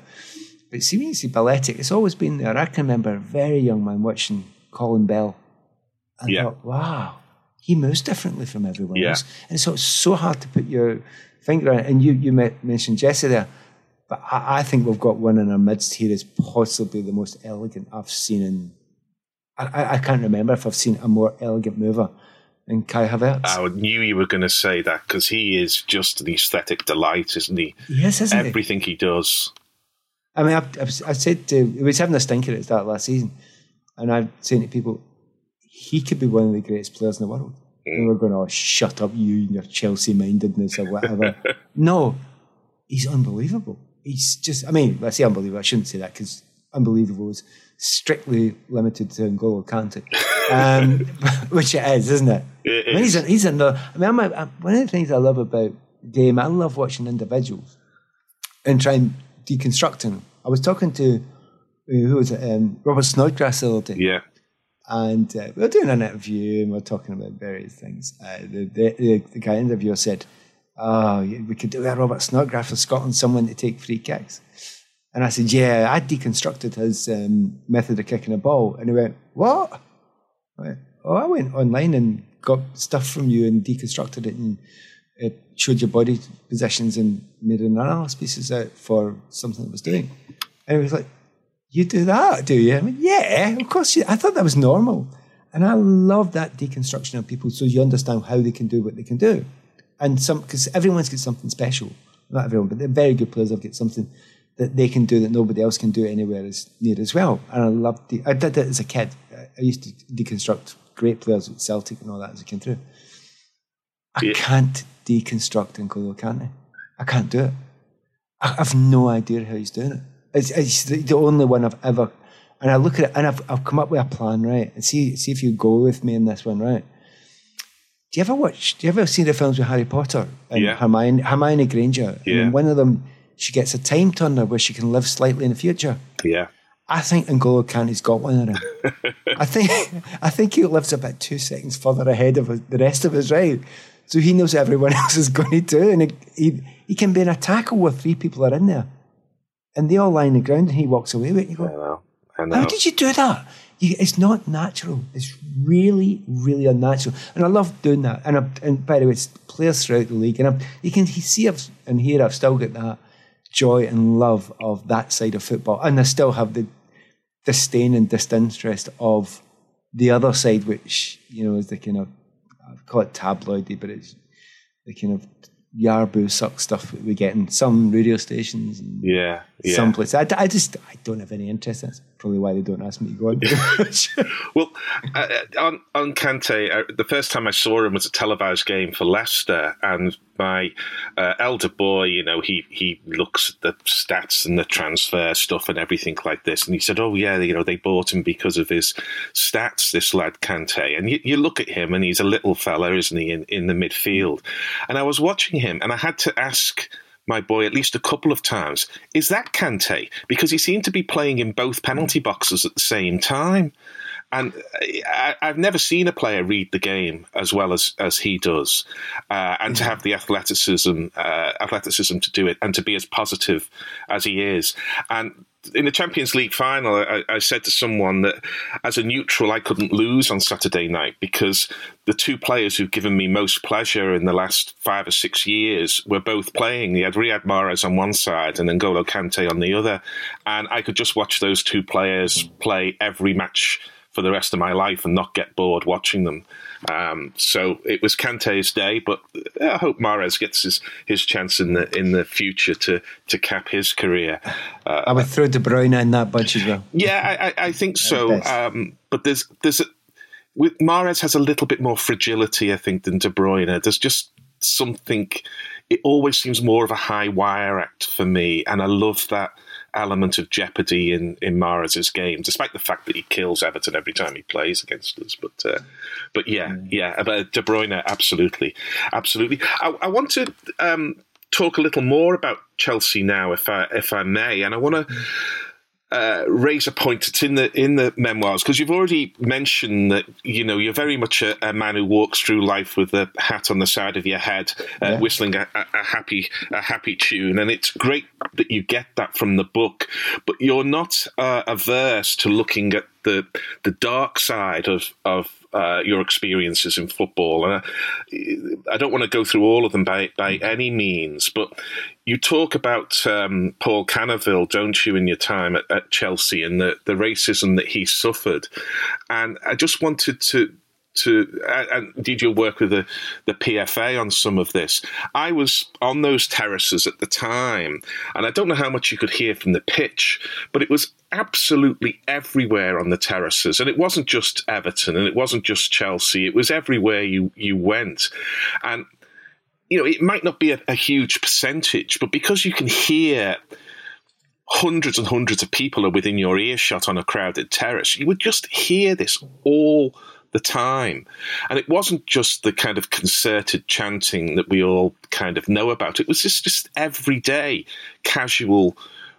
But see, when you see balletic, it's always been there. I can remember a very young man watching Colin Bell and Yeah. thought, wow, he moves differently from everyone Yeah. else. And so it's so hard to put your finger on it. And you, you me- mentioned Jesse there, but I, I think we've got one in our midst here is possibly the most elegant I've seen in. I, I- I can't remember if I've seen a more elegant mover than Kai Havertz. I knew you were going to say that because he is just an aesthetic delight, isn't he? yes, isn't? Everything he does. I mean, I've, I've, I said to, he was having a stinker at the start last season, and I'm saying to people, he could be one of the greatest players in the world. And we're going, oh, shut up, you and your Chelsea mindedness or whatever. no, he's unbelievable. He's just, I mean, I say unbelievable, I shouldn't say that because unbelievable is strictly limited to N'Golo Kante, um, which it is, isn't it? It I mean, he's, is. a, he's another, I mean, I'm a, I'm- one of the things I love about game, I love watching individuals and trying deconstructing. Them. I was talking to uh, who was it? Um, Robert Snodgrass the other day, Yeah. And uh, we were doing an interview and we are talking about various things. Uh, the, the, the, the guy interviewer said, "Oh, we could do a Robert Snodgrass for Scotland, someone to take free kicks." And I said, "Yeah, I deconstructed his um, method of kicking a ball." And he went, "What?" I went, "Oh, I went online and got stuff from you and deconstructed it and." It showed your body positions and made an analysis out for something it was doing. And he was like, you do that, do you? I mean, yeah, of course. You, I thought that was normal. And I love that deconstruction of people so you understand how they can do what they can do. And some, because everyone's got something special. Not everyone, but they're very good players have got something that they can do that nobody else can do anywhere as near as well. And I love, de- I did that as a kid. I used to deconstruct great players with Celtic and all that as a came through. I Yeah. can't deconstruct N'Golo Kante. I I can't do it. I've no idea how he's doing it. It's, it's the, the only one I've ever. And I look at it and I've, I've come up with a plan, right? And see, see if you go with me in this one, right? Do you ever watch? Do you ever see the films with Harry Potter and Yeah. Hermione, Hermione Granger? And Yeah. in one of them, she gets a time turner where she can live slightly in the future. Yeah. I think N'Golo Kante's got one of them. I think I think he lives about two seconds further ahead of the rest of us, right? So he knows everyone else is going to do, and he, he he can be in a tackle where three people are in there, and they all lie on the ground, and he walks away with it. You I go, know. I know. how did you do that? You, it's not natural. It's really, really unnatural, and I love doing that. And I, and by the way, it's players throughout the league, and i you can see I've, and here I've still got that joy and love of that side of football, and I still have the disdain and disinterest of the other side, which you know is the kind of I call it tabloidy, but it's the kind of yarbu suck stuff that we get in some radio stations and Yeah. Yeah. some places. I, I just I don't have any interest in it. Probably why they don't ask me to go on. well, uh, on on Kante, uh, the first time I saw him was a televised game for Leicester, and my uh, elder boy, you know, he he looks at the stats and the transfer stuff and everything like this, and he said, "Oh yeah, you know, they bought him because of his stats, this lad Kante." And you, you look at him, and he's a little fella, isn't he, in, in the midfield? And I was watching him, and I had to ask my boy at least a couple of times, is that Kante? Because he seemed to be playing in both penalty boxes at the same time. And I, have never seen a player read the game as well as, as he does, uh, and to have the athleticism uh, athleticism to do it, and to be as positive as he is. And in the Champions League final, I, I, said to someone that as a neutral, I couldn't lose on Saturday night because the two players who've given me most pleasure in the last five or six years were both playing. You had Riyad Mahrez on one side and N'Golo Kante on the other. And I could just watch those two players play every match for the rest of my life and not get bored watching them. Um, so it was Kante's day, but I hope Mahrez gets his, his chance in the in the future to to cap his career. Uh, I would throw De Bruyne in that bunch as well. Yeah, I, I think so. Um, but there's there's a, with Mahrez has a little bit more fragility, I think, than De Bruyne. There's just something. It always seems more of a high wire act for me, and I love that element of jeopardy in in Mahrez's game, despite the fact that he kills Everton every time he plays against us. But uh, but yeah, mm. yeah, but De Bruyne, absolutely, absolutely. I, I want to um, talk a little more about Chelsea now, if I if I may, and I want to. Uh, raise a point that's in the in the memoirs because you've already mentioned that you know you're very much a, a, man who walks through life with a hat on the side of your head, uh, yeah. whistling a, a, happy a happy tune, and it's great that you get that from the book. But you're not uh, averse to looking at the the dark side of of uh, your experiences in football. And I, I, don't want to go through all of them by, by any means, but you talk about um, Paul Canoville, don't you, in your time at, at Chelsea and the, the racism that he suffered. And I just wanted to to and did your work with the, the PFA on some of this. I was on those terraces at the time, and I don't know how much you could hear from the pitch, but it was absolutely everywhere on the terraces. And it wasn't just Everton and it wasn't just Chelsea, it was everywhere you, you went. And you know, it might not be a, a huge percentage, but because you can hear hundreds and hundreds of people are within your earshot on a crowded terrace, you would just hear this all the time. And it wasn't just the kind of concerted chanting that we all kind of know about. It was just, just everyday casual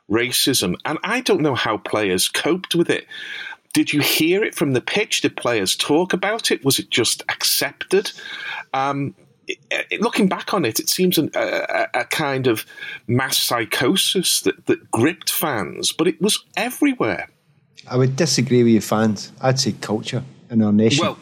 racism. And I don't know how players coped with it. Did you hear it from the pitch? Did players talk about it? Was it just accepted? Um, looking back on it, it seems an, a, a, kind of mass psychosis that, that gripped fans, but it was everywhere. I would disagree with your fans. I'd say culture in our nation. Well,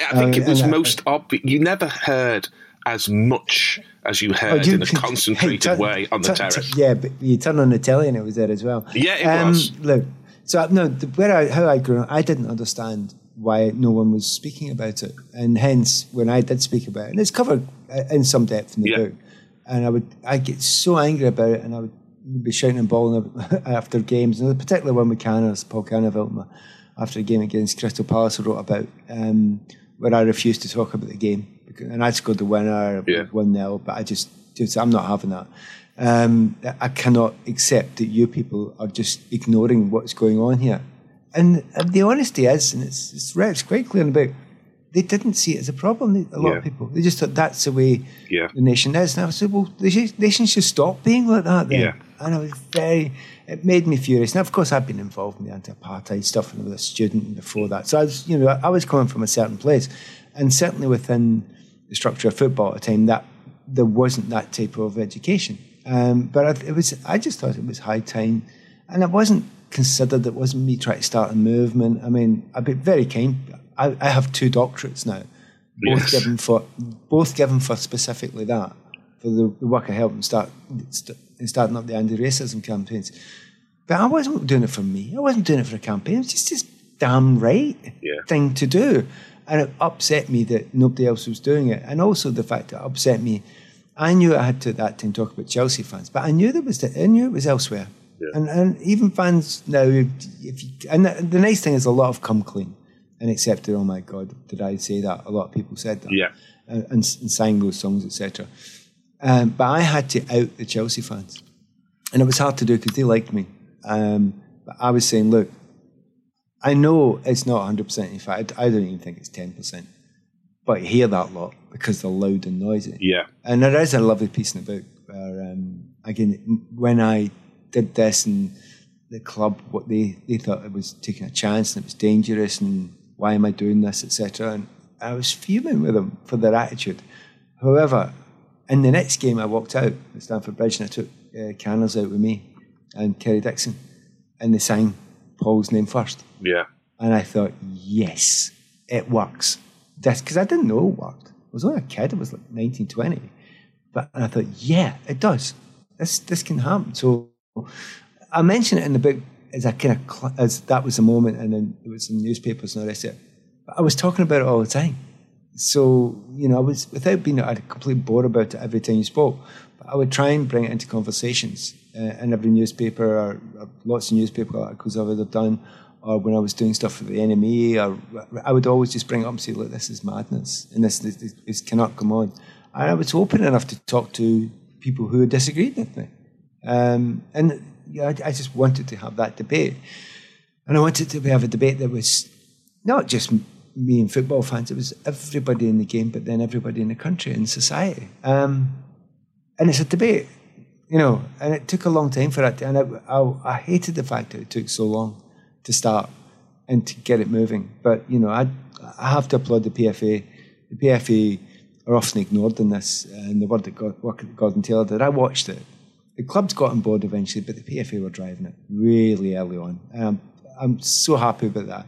I think uh, it was most obvious. You never heard as much as you heard oh, you, in a concentrated hey, turn, way on the turn, terrace. yeah, but you turn on the telly and it was there as well. Yeah, it um, was. Look, so no, where I, how I grew up, I didn't understand why no one was speaking about it, and hence when I did speak about it, and it's covered uh, in some depth in the yeah. book, and I would I get so angry about it, and I would be shouting and bawling after games, and particularly when we Canners, Paul Canoville, after a game against Crystal Palace, I wrote about um, where I refused to talk about the game, and I scored the winner, one yeah. 0 but I just, just I'm not having that. Um, I cannot accept that you people are just ignoring what's going on here. And, and the honesty is, and it's, it's, it's quite clear in the book, they didn't see it as a problem. A lot yeah. of people they just thought that's the way yeah. the nation is. And I said, well, the nation should stop being like that. Then. Yeah. And I was very. It made me furious. Now, of course, I've been involved in the anti-apartheid stuff and I was a student before that. So I was, you know, I was coming from a certain place, and certainly within the structure of football at the time, that there wasn't that type of education. Um, but it was. I just thought it was high time, and it wasn't considered. It wasn't me trying to start a movement. I mean, I've been very kind. I, I have two doctorates now, both yes. given for both given for specifically that for the, the work I helped them start in starting up the anti-racism campaigns. But I wasn't doing it for me. I wasn't doing it for a campaign. It was just this damn right yeah. thing to do. And it upset me that nobody else was doing it. And also the fact that it upset me. I knew I had to at that time talk about Chelsea fans, but I knew there was the, I knew it was elsewhere And and even fans now, if, if you, and the, the nice thing is a lot have come clean and accepted. Oh my God, did I say that? A lot of people said that. Yeah. And, and, and sang those songs, etc. Um, but I had to out the Chelsea fans, and it was hard to do because they liked me. Um, but I was saying, look, I know it's not 100%. In fact, I don't even think it's 10%. But I hear that lot because they're loud and noisy. Yeah. And there is a lovely piece in the book where, um, again, when I did this and the club, what they, they thought it was taking a chance and it was dangerous and why am I doing this, etc. And I was fuming with them for their attitude. However, in the next game, I walked out at Stamford Bridge and I took uh, Canners out with me and Kerry Dixon, and they sang Paul's name first. Yeah. And I thought, yes, it works. That's Because I didn't know it worked. I was only a kid, it was like 1920. But and I thought, yeah, it does. This this can happen. So I mentioned it in the book as a kind of cl- as that was a moment, and then it was in newspapers and all this. But I was talking about it all the time. So you know, I was without being a complete bore about it every time you spoke. But I would try and bring it into conversations uh, in every newspaper or, or lots of newspaper articles I would have done, or when I was doing stuff for the NME, or I would always just bring it up and say, "Look, this is madness, and this this, this, this cannot come on." And I was open enough to talk to people who disagreed with me, um, and yeah, I, I just wanted to have that debate, and I wanted to have a debate that was not just me and football fans; it was everybody in the game, but then everybody in the country and society. Um, and it's a debate, you know, and it took a long time for that. To, and I, I, I hated the fact that it took so long to start and to get it moving. But you know, I I have to applaud the PFA. The PFA are often ignored in this, and the work that God, work that Gordon Taylor did. I watched it. The clubs got on board eventually, but the PFA were driving it really early on. Um, I'm so happy about that.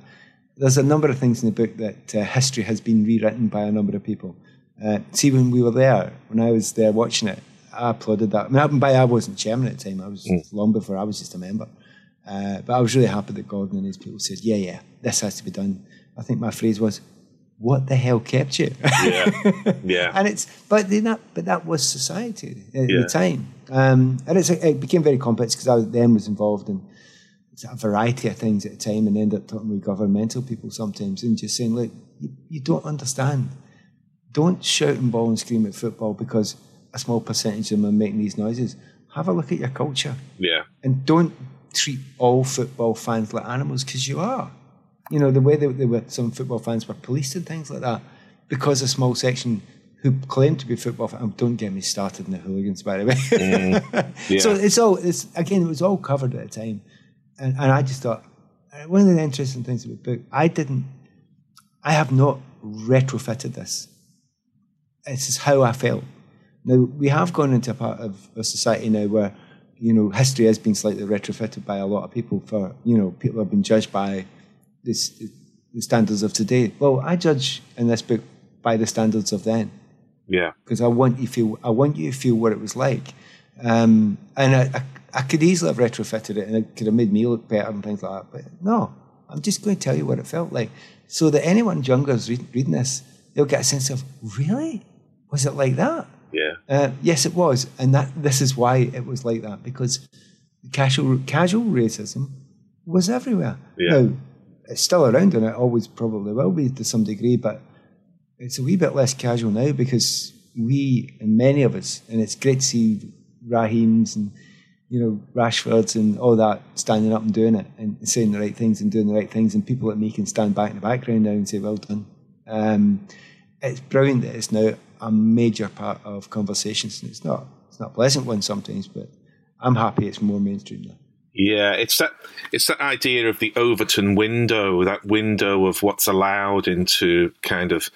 There's a number of things in the book that uh, history has been rewritten by a number of people. Uh, see, when we were there, when I was there watching it, I applauded that. I mean, by I wasn't chairman at the time. I was Mm. long before I was just a member. Uh, but I was really happy that Gordon and his people said, "Yeah, yeah, this has to be done." I think my phrase was, "What the hell kept you?" Yeah. Yeah. and it's but not but that was society at Yeah. the time, um, and it's, it became very complex because I was, then was involved in a variety of things at a time, and end up talking with governmental people sometimes and just saying, "Look, you, you don't understand. Don't shout and ball and scream at football because a small percentage of them are making these noises. Have a look at your culture." Yeah. and don't treat all football fans like animals because you are. You know the way that they were, some football fans were policed and things like that because a small section who claim to be football fans. Don't get me started in the hooligans, by the way. Mm. yeah. So it's all it's again it was all covered at the time, and, and I just thought uh, one of the interesting things about the book I didn't I have not retrofitted this. This is how I felt. Now we have gone into a part of a society now where you know history has been slightly retrofitted by a lot of people for you know people have been judged by this the standards of today. Well, I judge in this book by the standards of then Yeah. because I want you to feel I want you to feel what it was like. Um, and I, I, I could easily have retrofitted it and it could have made me look better and things like that. But no, I'm just going to tell you what it felt like. So that anyone younger is read, reading this, they'll get a sense of, really? Was it like that? Yeah. Uh, yes, it was. And that this is why it was like that, because casual, casual racism was everywhere. Yeah. Now, it's still around and it always probably will be to some degree, but it's a wee bit less casual now because we, and many of us, and it's great to see Raheem's and you know Rashfords and all that standing up and doing it and saying the right things and doing the right things, and people like me can stand back in the background now and say, "Well done." Um, it's brilliant that it's now a major part of conversations, and it's not it's not a pleasant one sometimes, but I'm happy it's more mainstream now. Yeah, it's that it's that idea of the Overton window, that window of what's allowed into kind of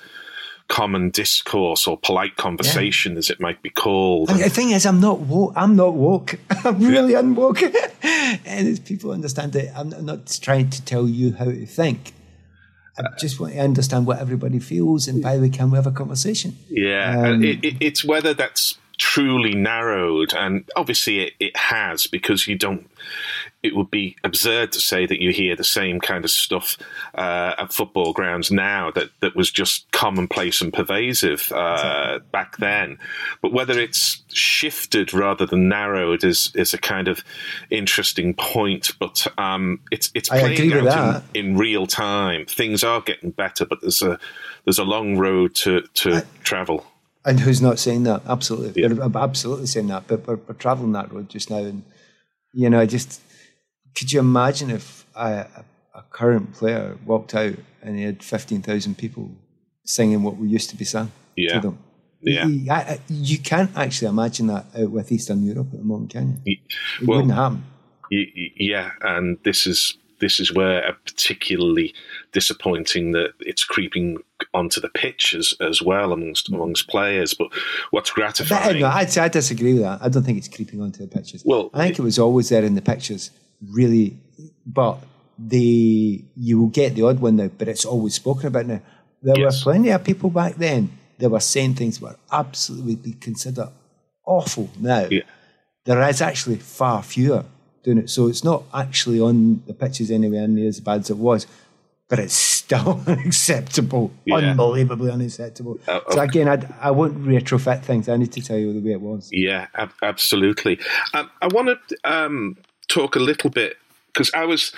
common discourse or polite conversation, as it might be called. And the thing is, I'm not woke. I'm not woke. I'm really unwoke. and as people understand it, I'm not- trying to tell you how to think. I just want to understand what everybody feels, and by the way, can we have a conversation? Yeah, Um, it, it, it's whether that's truly narrowed, and obviously it, it has because you don't. It would be absurd to say that you hear the same kind of stuff uh, at football grounds now that, that was just commonplace and pervasive uh, back then. But whether it's shifted rather than narrowed is is a kind of interesting point. But um, it's it's playing out in, in real time. Things are getting better, but there's a there's a long road to to travel. And who's not saying that? Absolutely, Yeah. They're absolutely saying that. But we're, we're traveling that road just now, and you know, I just could you imagine if a, current player walked out and he had fifteen thousand people singing what we used to be sung Yeah. to them? Yeah. You, I- you can't actually imagine that out with Eastern Europe at the moment, can you? It well- wouldn't happen. Yeah, and this is this is where a particularly disappointing that it's creeping onto the pitch as, as well amongst amongst players. But what's gratifying? no, I, I disagree with that. I don't think it's creeping onto the pictures. Well, I think it was always there in the pictures, really. But the you will get the odd one now, but it's always spoken about now. There Yes. were plenty of people back then that were saying things that were absolutely be considered awful. Now Yeah. there is actually far fewer doing it, so it's not actually on the pictures anywhere near as bad as it was. But it's still unacceptable, Yeah. unbelievably unacceptable. Uh, so again, I, I won't retrofit things. I need to tell you the way it was. Yeah, ab- absolutely. Um, I want to um, talk a little bit because I was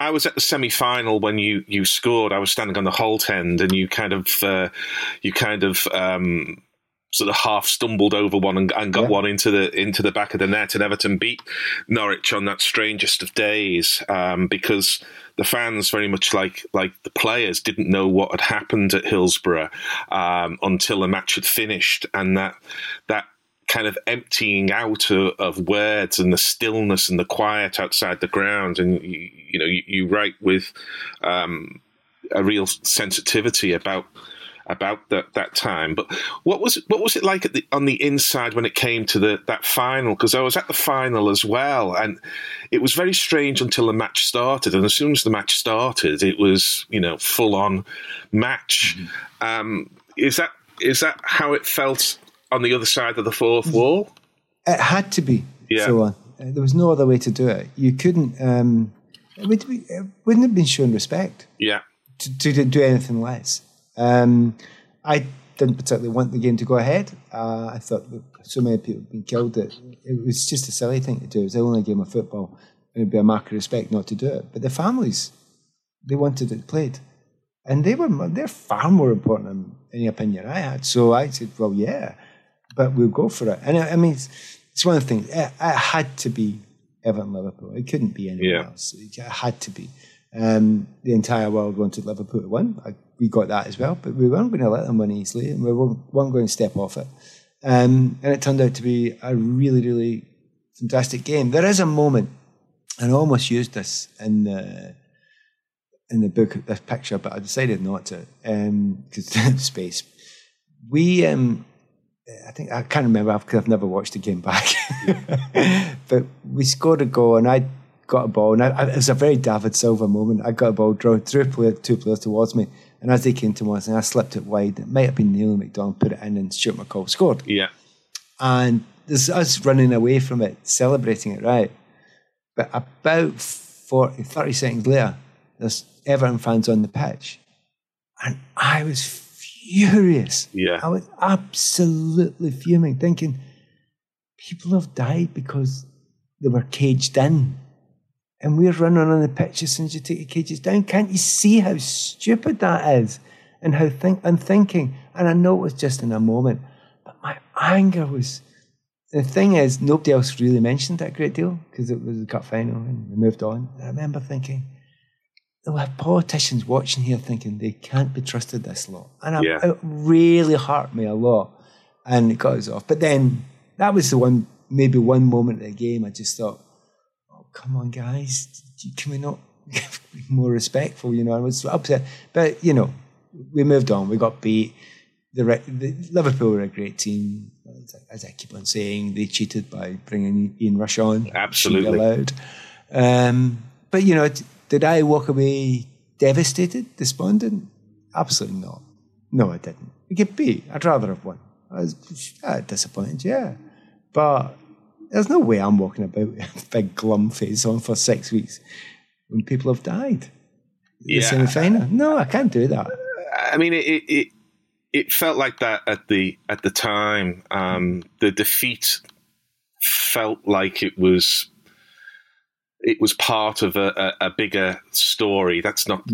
I was at the semi final when you you scored. I was standing on the Holte end, and you kind of uh, you kind of. Um, Sort of half stumbled over one and, and got Yeah. one into the into the back of the net, and Everton beat Norwich on that strangest of days um, because the fans, very much like like the players, didn't know what had happened at Hillsborough um, until the match had finished, and that that kind of emptying out of, of words and the stillness and the quiet outside the ground. And you, you know, you, you write with um, a real sensitivity about about that that time. But what was it, what was it like at the, on the inside when it came to the that final? Because I was at the final as well, and it was very strange until the match started. And as soon as the match started, it was you know full on match. Um, is that is that how it felt on the other side of the fourth wall? It had to be Yeah. so on. Uh, There was no other way to do it. You couldn't. Um, it, would it wouldn't have been shown respect Yeah, to, to do anything less. Um, I didn't particularly want the game to go ahead. Uh, I thought so many people had been killed that it was just a silly thing to do. It was the only game of football, and it'd be a mark of respect not to do it. But the families, they wanted it played, and they were they're far more important than any opinion I had. So I said, well, yeah, but we'll go for it. And I, I mean, it's, it's one of the things. It, it had to be Everton Liverpool. It couldn't be anyone Yeah. else. It had to be. Um, the entire world wanted Liverpool to win. I, we got that as well, but we weren't going to let them win easily, and we weren't, weren't going to step off it. Um, and it turned out to be a really, really fantastic game. There is a moment, and I almost used this in the in the book, this picture, but I decided not to because space. We, um, I think I can't remember because I've never watched the game back, but we scored a goal, and I got a ball, and I, I- it was a very David Silva moment. I got a ball, drew, drew a player, two players towards me, and as they came towards me, I slipped it wide. It might have been Neil McDonald, put it in, and Stuart McCall scored. yeah, And there's us running away from it, celebrating it, right? But about 40, 30 seconds later, there's Everton fans on the pitch. And I was furious. Yeah. I was absolutely fuming, thinking people have died because they were caged in. And we're running on the pitch as soon as you take the cages down. Can't you see how stupid that is? And how think unthinking. And I know it was just in a moment, but my anger was. The thing is, nobody else really mentioned that great deal because it was the cup final and we moved on. I remember thinking, there were politicians watching here thinking they can't be trusted this lot. And I, Yeah. it really hurt me a lot. And it got us off. But then that was the one, maybe one moment of the game I just thought, come on, guys, can we not be more respectful? You know, I was upset. But, you know, we moved on. We got beat. The, the Liverpool were a great team. As I- keep on saying, they cheated by bringing Ian Rush on. Absolutely. Allowed. Um, but, you know, did I walk away devastated, despondent? Absolutely not. No, I didn't. We get beat. I'd rather have won. I was uh, disappointed, yeah. But there's no way I'm walking about with a big glum face on for six weeks when people have died. The Yeah. semi final. No, I can't do that. I mean, it, it it felt like that at the at the time. Um, the defeat felt like it was it was part of a, a, a bigger story. That's not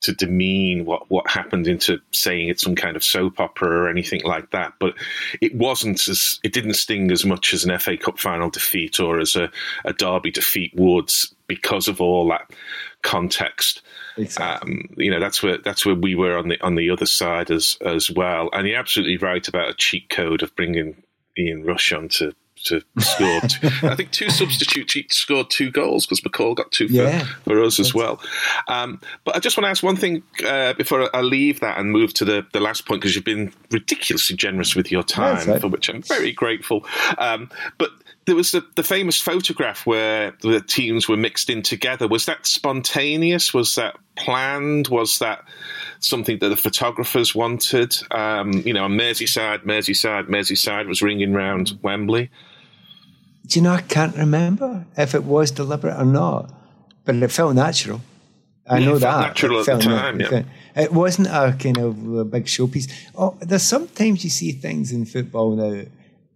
to demean what what happened into saying it's some kind of soap opera or anything like that. But it wasn't as it didn't sting as much as an FA Cup final defeat or as a, a Derby defeat would because of all that context. Exactly. Um, you know, that's where that's where we were on the on the other side as as well. And you're absolutely right about a cheat code of bringing Ian Rush on to score. two, I think two substitutes each scored two goals because McCall got two for, Yeah. for us as well. Um, but I just want to ask one thing uh, before I leave that and move to the, the last point because you've been ridiculously generous with your time, right. for which I'm very grateful. Um, but there was the, the famous photograph where the teams were mixed in together. Was that spontaneous? Was that planned? Was that something that the photographers wanted? Um, you know, Merseyside, Merseyside, Merseyside was ringing round Wembley. Do you know, I can't remember if it was deliberate or not, but it felt natural. I Yeah, know it felt that. natural It at the time, yeah. It wasn't a kind of a big showpiece. Oh, there's sometimes you see things in football now,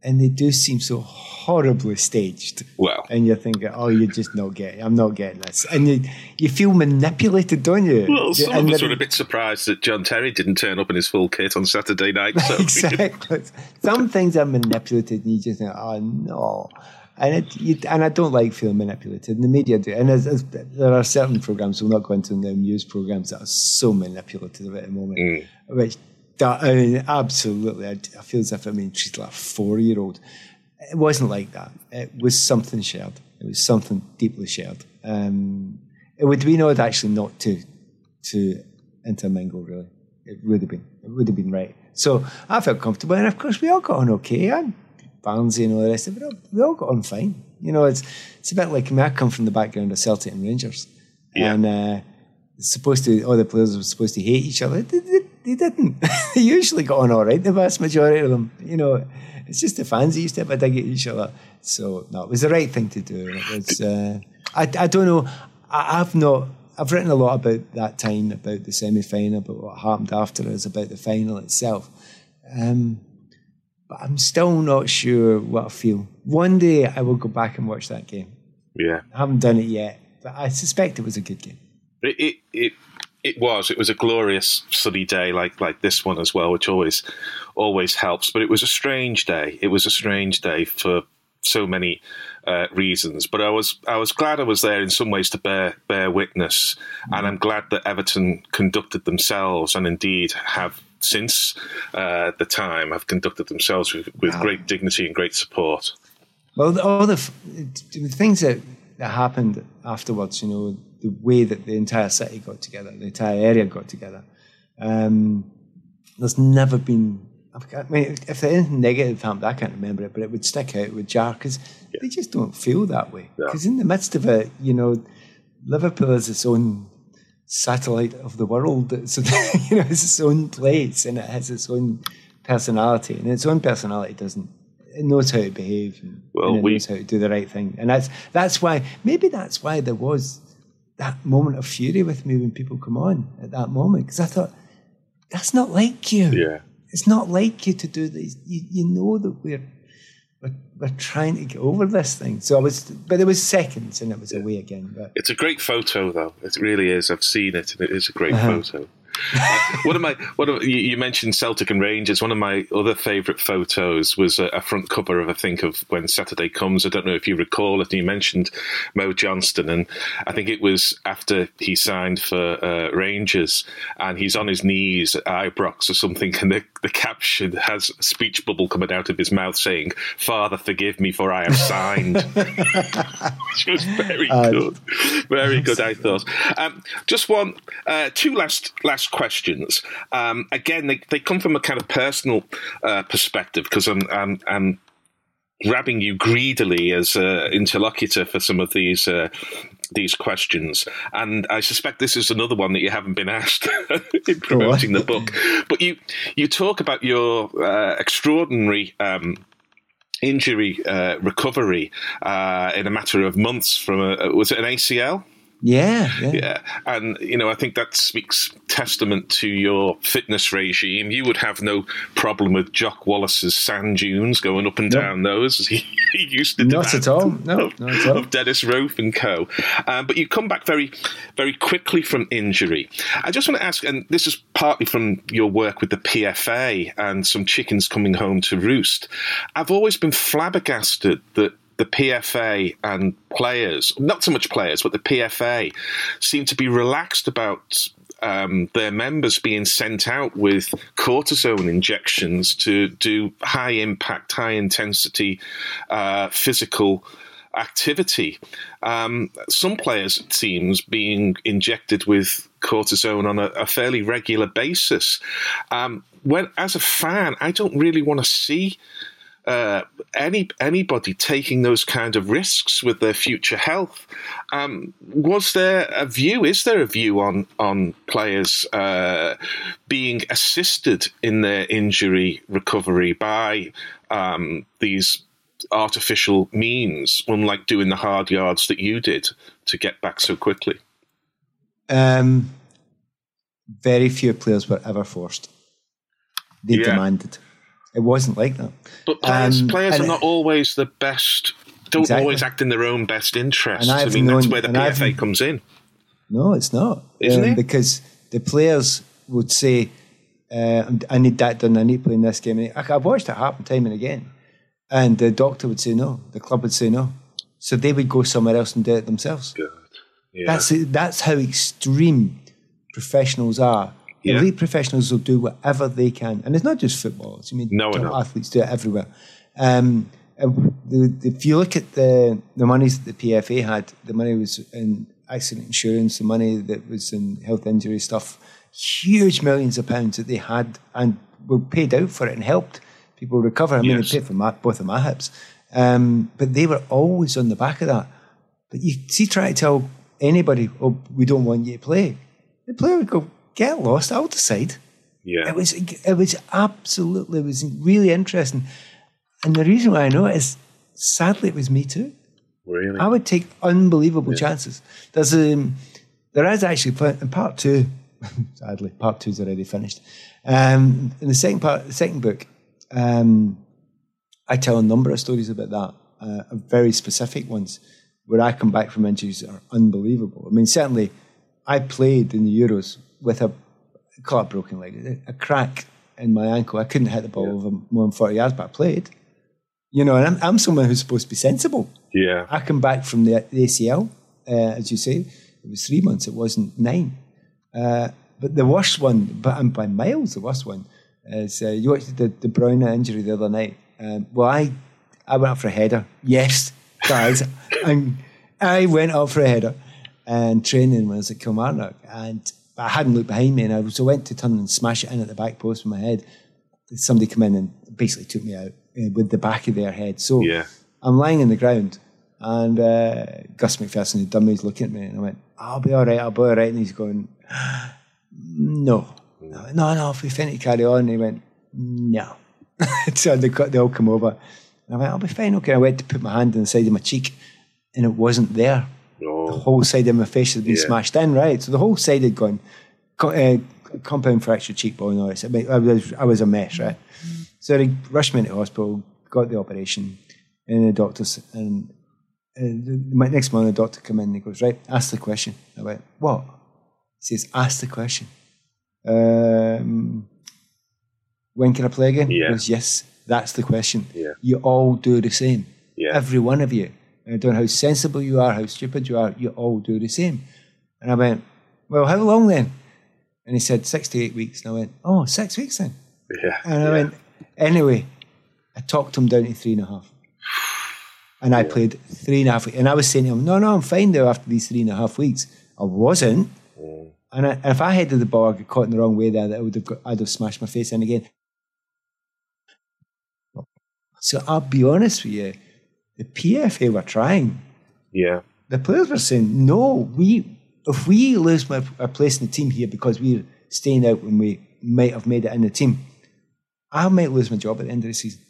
and they do seem so horribly staged. Well, And you're thinking, oh, you're just not getting, I'm not getting this. And you, you feel manipulated, don't you? Well, some And of us were a bit surprised that John Terry didn't turn up in his full kit on Saturday night. So exactly. Some things are manipulated, and you just think, "Oh no," and it, you, and I don't like feeling manipulated. And the media do, and there's, there's, there are certain programs. We'll not go into the news programs that are so manipulative at the moment, which that, I mean, absolutely, I, I feel as if I'm being treated like a four-year-old. It wasn't like that. It was something shared. It was something deeply shared. Um, it would be odd actually not to to intermingle. Really, it would have been. It would have been right. So I felt comfortable, and of course we all got on okay. And Barnsley and all the rest of it, we all- got on fine. You know, it's it's a bit like I, mean, I come from the background of Celtic and Rangers, Yeah. and uh, it's supposed to all the players were supposed to hate each other. They, they, they didn't. they usually got on all right. The vast majority of them, you know, it's just the fans that used to have a dig at each other. So no, it was the right thing to do. It was. Uh, I I don't know. I, I've not. I've written a lot about that time, about the semi final, about what happened after us, about the final itself. Um, but I'm still not sure what I feel. One day I will go back and watch that game. yeah, I haven't done it yet, but I suspect it was a good game. it, it it it was. It was a glorious sunny day, like like this one as well, which always always helps. But it was a strange day. It was a strange day for so many uh, reasons. But I was I was glad I was there in some ways to bear bear witness, and I'm glad that Everton conducted themselves, and indeed have since uh, the time have conducted themselves with, with great dignity and great support. Well, all the, the things that, that happened afterwards, you know, the way that the entire city got together, the entire area got together. Um, there's never been. I mean, if there's anything negative happened, I can't remember it, but it would stick out, it would jar, because they just don't feel that way. Yeah. Because in the midst of it, you know, Liverpool is its own satellite of the world. It's, you know, it's its own place and it has its own personality. And its own personality doesn't, it knows how to behave and, Well, and we- knows how to do the right thing. And that's, that's why, maybe that's why there was that moment of fury with me when people come on at that moment. Because I thought, that's not like you. Yeah. It's not like you to do this. You, you know that we're, we're we're trying to get over this thing. So I was, but it was seconds, and it was away again. But It's a great photo, though. It really is. I've seen it, and it is a great Uh-huh. photo. Uh, one of my, one of you, mentioned Celtic and Rangers. One of my other favourite photos was a, a front cover of I think of when Saturday comes. I don't know if you recall it. You mentioned Mo Johnston, and I think it was after he signed for uh, Rangers, and he's on his knees at Ibrox or something, and the, the caption has a speech bubble coming out of his mouth saying, "Father, forgive me, for I have signed." Which was very good, very good. I thought. Um, just one, uh, two last last questions. Um, again, they, they come from a kind of personal uh, perspective because I'm, I'm I'm grabbing you greedily as an interlocutor for some of these uh, these questions, and I suspect this is another one that you haven't been asked in promoting the book. But you you talk about your uh, extraordinary. Um, injury uh, recovery uh, in a matter of months from a was it an ACL? Yeah, yeah, yeah. And, you know, I think that speaks testament to your fitness regime. You would have no problem with Jock Wallace's sand dunes going up and down those as he, he used to do. Not at all. No, of, not at all. Of Dennis Rofe and co. Um, but you come back very, very quickly from injury. I just want to ask, and this is partly from your work with the PFA and some chickens coming home to roost. I've always been flabbergasted that the PFA and players, not so much players, but the PFA, seem to be relaxed about um, their members being sent out with cortisone injections to do high impact, high intensity uh, physical activity. Um, some players, it seems, being injected with cortisone on a, a fairly regular basis. Um, when, as a fan, I don't really want to see uh, any anybody taking those kind of risks with their future health. Um, was there a view? Is there a view on on players uh, being assisted in their injury recovery by um, these artificial means, unlike doing the hard yards that you did to get back so quickly? Um, very few players were ever forced. They yeah. demanded. It wasn't like that. But players, um, players are not always the best. Don't exactly. always act in their own best interests. I mean, known, that's where the PFA comes in. No, it's not. Isn't um, it? Because the players would say, uh, "I need that done. I need to play in this game." I've watched it happen time and again, and the doctor would say no. The club would say no. So they would go somewhere else and do it themselves. Good. Yeah. That's that's how extreme professionals are yeah. Elite professionals will do whatever they can, and it's not just footballers. I mean, no, top athletes do it everywhere. Um, if you look at the the monies that the PFA had, the money was in accident insurance, the money that was in health injury stuff, huge millions of pounds that they had and were paid out for it and helped people recover. I mean, yes. they paid for my, both of my hips, um, but they were always on the back of that. But you see, try to tell anybody, "Oh, we don't want you to play," the player would go, get lost. I'll decide. Yeah. It was it was absolutely it was really interesting. And the reason why I know it is sadly it was me too. Really? I would take unbelievable yeah. chances. There's um there is actually in part two, sadly, part two's already finished. Um, in the second part, the second book, um, I tell a number of stories about that, uh, very specific ones, where I come back from injuries that are unbelievable. I mean, certainly, I played in the Euros with a caught a broken leg, a crack in my ankle. I couldn't hit the ball yeah. over more than 40 yards, but I played. You know, and I'm, I'm someone who's supposed to be sensible. Yeah. I come back from the, the ACL, uh, as you say, it was three months, it wasn't nine. Uh, but the worst one, but and by miles the worst one, is uh, you watched the De Bruyne injury the other night. Um, well, I I went up for a header. Yes, guys, and I went up for a header and training when I was at Kilmarnock, and I hadn't looked behind me, and I was, I went to turn and smash it in at the back post with my head. Somebody came in and basically took me out uh, with the back of their head. So yeah. I'm lying in the ground, and uh, Gus McPherson, the dummy, is looking at me, and I went, "I'll be all right, I'll be all right," and he's going, "No, no, no, no if we finish, carry on." And he went, "No." so they, they all come over, and I went, "I'll be fine." Okay, I went to put my hand on the side of my cheek, and it wasn't there. Oh. The whole side of my face had been yeah. smashed in, right? So the whole side had gone, uh, compound fracture cheekbone. All this. I, mean, I, was, I was a mess, right? So they rushed me into hospital, got the operation, and the doctors, and uh, next morning the doctor came in and he goes, right, ask the question. I went, what? He says, ask the question. Um, when can I play again? Yeah. He goes, yes, that's the question. Yeah. You all do the same. Yeah. Every one of you. I don't know how sensible you are, how stupid you are, you all do the same. And I went, Well, how long then? And he said, Six to eight weeks. And I went, Oh, six weeks then? Yeah. And I yeah. went, Anyway, I talked him down to three and a half. And I yeah. played three and a half weeks. And I was saying to him, No, no, I'm fine though after these three and a half weeks. I wasn't. Mm. And, I, if I headed the ball, I got caught in the wrong way there, that I would have got, I'd have smashed my face in again. So I'll be honest with you, the PFA were trying. Yeah. the players were saying, no, we if we lose my, our place in the team here because we're staying out when we might have made it in the team, I might lose my job at the end of the season,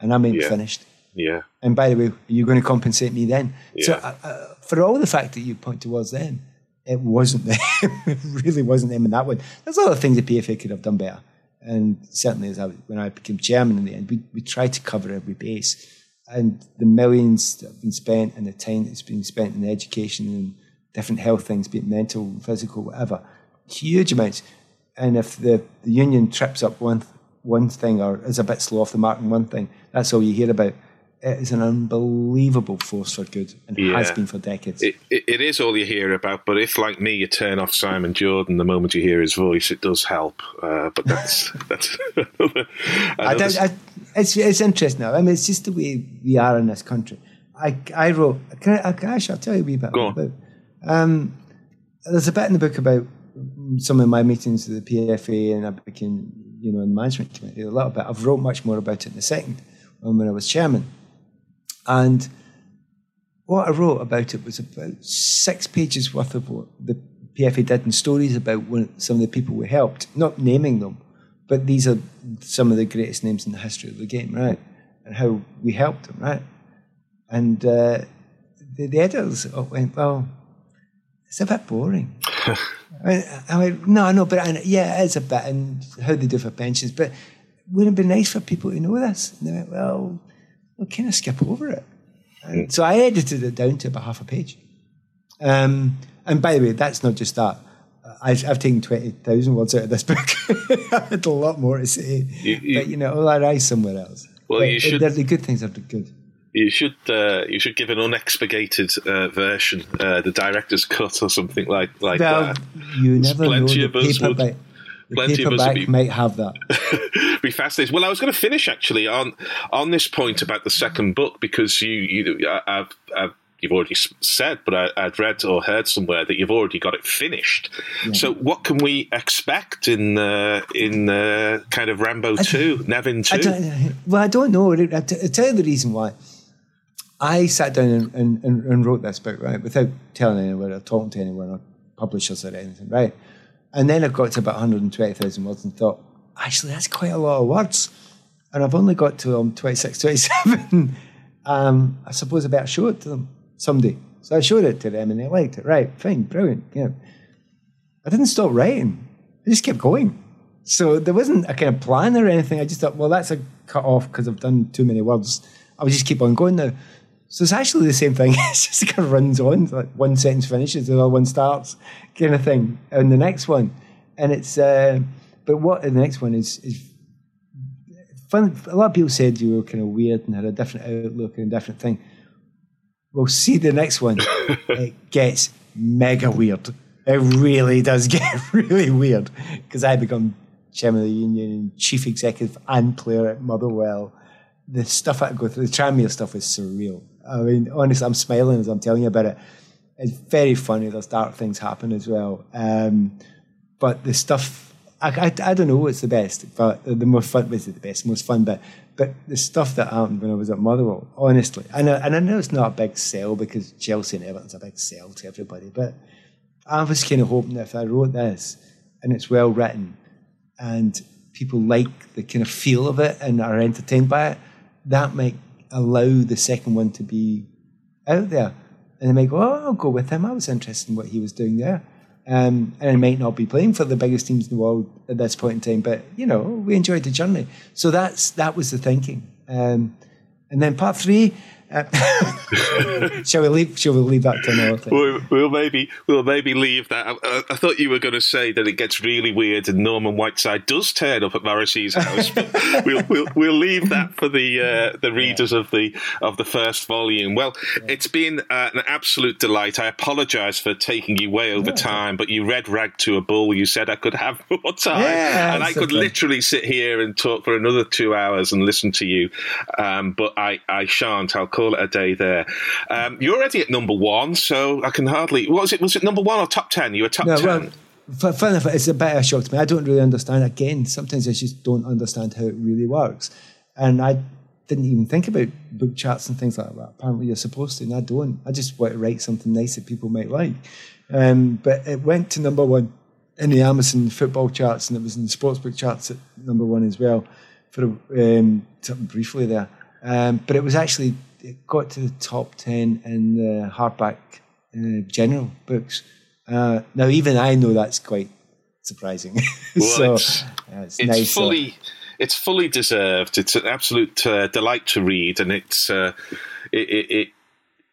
and I might Yeah. be finished. Yeah. And by the way, are you going to compensate me then? So, Yeah. uh, uh, for all the fact that you point towards them, it wasn't them. it really wasn't them in that one. There's other things the PFA could have done better. And certainly, as I, when I became chairman in the end, we, we tried to cover every base. And the millions that have been spent and the time that's been spent in education and different health things, be it mental, physical, whatever, huge amounts. And if the, the union trips up one one thing or is a bit slow off the mark in one thing, that's all you hear about. It is an unbelievable force for good and has been for decades. It, it, it is all you hear about, but if, like me, you turn off Simon Jordan the moment you hear his voice, it does help. Uh, but that's that's. another, I don't, I, it's, it's interesting now. I mean, it's just the way we are in this country. I, I wrote, can I, can I, actually, I'll tell you a wee bit Go about um, There's a bit in the book about some of my meetings with the PFA and I became, you know, in the management committee a little bit. I've wrote much more about it in the second one when I was chairman. And what I wrote about it was about six pages worth of what the PFA did and stories about one, some of the people we helped, not naming them, but these are some of the greatest names in the history of the game, right? And how we helped them, right? And uh, the, the editors went, well, it's a bit boring. I, I went, no, no, but I, yeah, it is a bit, and how they do for pensions, but wouldn't it be nice for people to know this? And they went, well, we'll kind of skip over it. And so I edited it down to about half a page. Um, and by the way, that's not just that. I've, I've taken 20,000 words out of this book. I had a lot more to say. You- you- but, you know, I'll arise somewhere else. Well, But you should- The good things are the good. You should uh, you should give an unexpurgated uh, version, uh, the director's cut or something like like Well, that. you There's never know. plenty The of us would- paperback, the plenty of us would paperback be- might have that. be fascinating. Well, I was going to finish actually on on this point about the second book because you you I- I've, I've you've already said, but I, I'd read or heard somewhere that you've already got it finished. So, what can we expect in uh, in uh, kind of Rambo two, Nevin two? don't, well, I don't know. I I'll tell you the reason why. I sat down and, and, and, and wrote this book, right, without telling anyone or talking to anyone or publishers or anything, right? And then I got to about 120,000 words and thought, actually, that's quite a lot of words. And I've only got to um, 26, 27. um, I suppose I better show it to them someday. So I showed it to them and they liked it. Right, fine, brilliant. Yeah. I didn't stop writing. I just kept going. So there wasn't a kind of plan or anything. I just thought, well, that's a cut off because I've done too many words. I would just keep on going now. So it's actually the same thing. It's just kind of runs on. Like one sentence finishes, the other one starts, kind of thing. And the next one, and it's. Uh, but what the next one is is fun. A lot of people said you were kind of weird and had a different outlook and a different thing. Well, see the next one. it gets mega weird. It really does get really weird because I become chairman of the union and chief executive and player at Motherwell. The stuff I go through, the Tranmere stuff is surreal. I mean, honestly, I'm smiling as I'm telling you about it. It's very funny. There's dark things happen as well. Um, but the stuff, I, I, I don't know what's the best, but the more fun, was the best, most fun bit. But the stuff that happened when I was at Motherwell, honestly, and I, and I know it's not a big sell because Chelsea and Everton's a big sell to everybody, but I was kind of hoping that if I wrote this and it's well written and people like the kind of feel of it and are entertained by it, that might allow the second one to be out there. And they might go, oh, I'll go with him. I was interested in what he was doing there. Um, and I might not be playing for the biggest teams in the world at this point in time, but you know, we enjoyed the journey. So that's that was the thinking. Um, and then part three, uh, shall we leave? Shall we leave that to another thing? We'll, we'll maybe we'll maybe leave that. I, I- I thought you were going to say that it gets really weird and Norman Whiteside does turn up at Morrissey's house. We'll, we'll we'll leave that for the uh, the readers of the of the first volume. Well, it's been uh, an absolute delight. I apologise for taking you way over time, but you red rag to a bull. You said I could have more time, Yeah, and I could okay. literally sit here and talk for another two hours and listen to you. Um, but I I shan't. I'll call it a day there. Um, you're already at number one, so I can hardly. What was it? Was it number one or top ten? You were top No, ten. well, enough, it's a bit of a shock to me. I don't really understand. Again, sometimes I just don't understand how it really works. And I didn't even think about book charts and things like that. Apparently, you're supposed to, and I don't. I just want to write something nice that people might like. Um, but it went to number one in the Amazon football charts, and it was in the sportsbook charts at number one as well for um, briefly there. Um, but it was actually it got to the top ten in the hardback uh, general books. Uh, now, even I know that's quite surprising. Well, so it's, yeah, it's, it's nice. fully it's fully deserved. It's an absolute uh, delight to read, and it's uh, it, it, it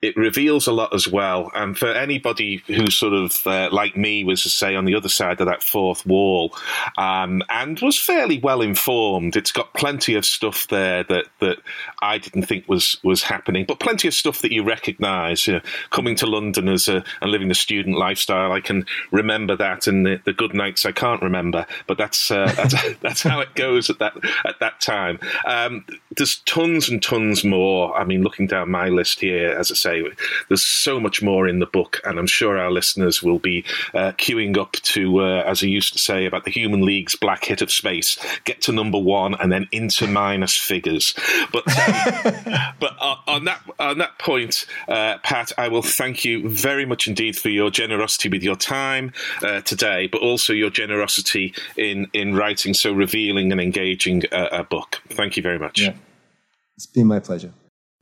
it reveals a lot as well. And for anybody who sort of, uh, like me, was to say on the other side of that fourth wall, um, and was fairly well informed, it's got plenty of stuff there that, that I didn't think was was happening, but plenty of stuff that you recognise. You know, coming to London as a and living the student lifestyle, I can remember that, and the, the good nights I can't remember. But that's uh, that's, that's how it goes at that at that time. Um, there's tons and tons more. I mean, looking down my list here, as I say say, there's so much more in the book, and I'm sure our listeners will be uh, queuing up to, uh, as I used to say about the Human League's black hit of space, get to number one and then into minus figures. But um, but on that on that point, uh, Pat, I will thank you very much indeed for your generosity with your time uh, today, but also your generosity in in writing so revealing and engaging a, a book. Thank you very much. Yeah. It's been my pleasure.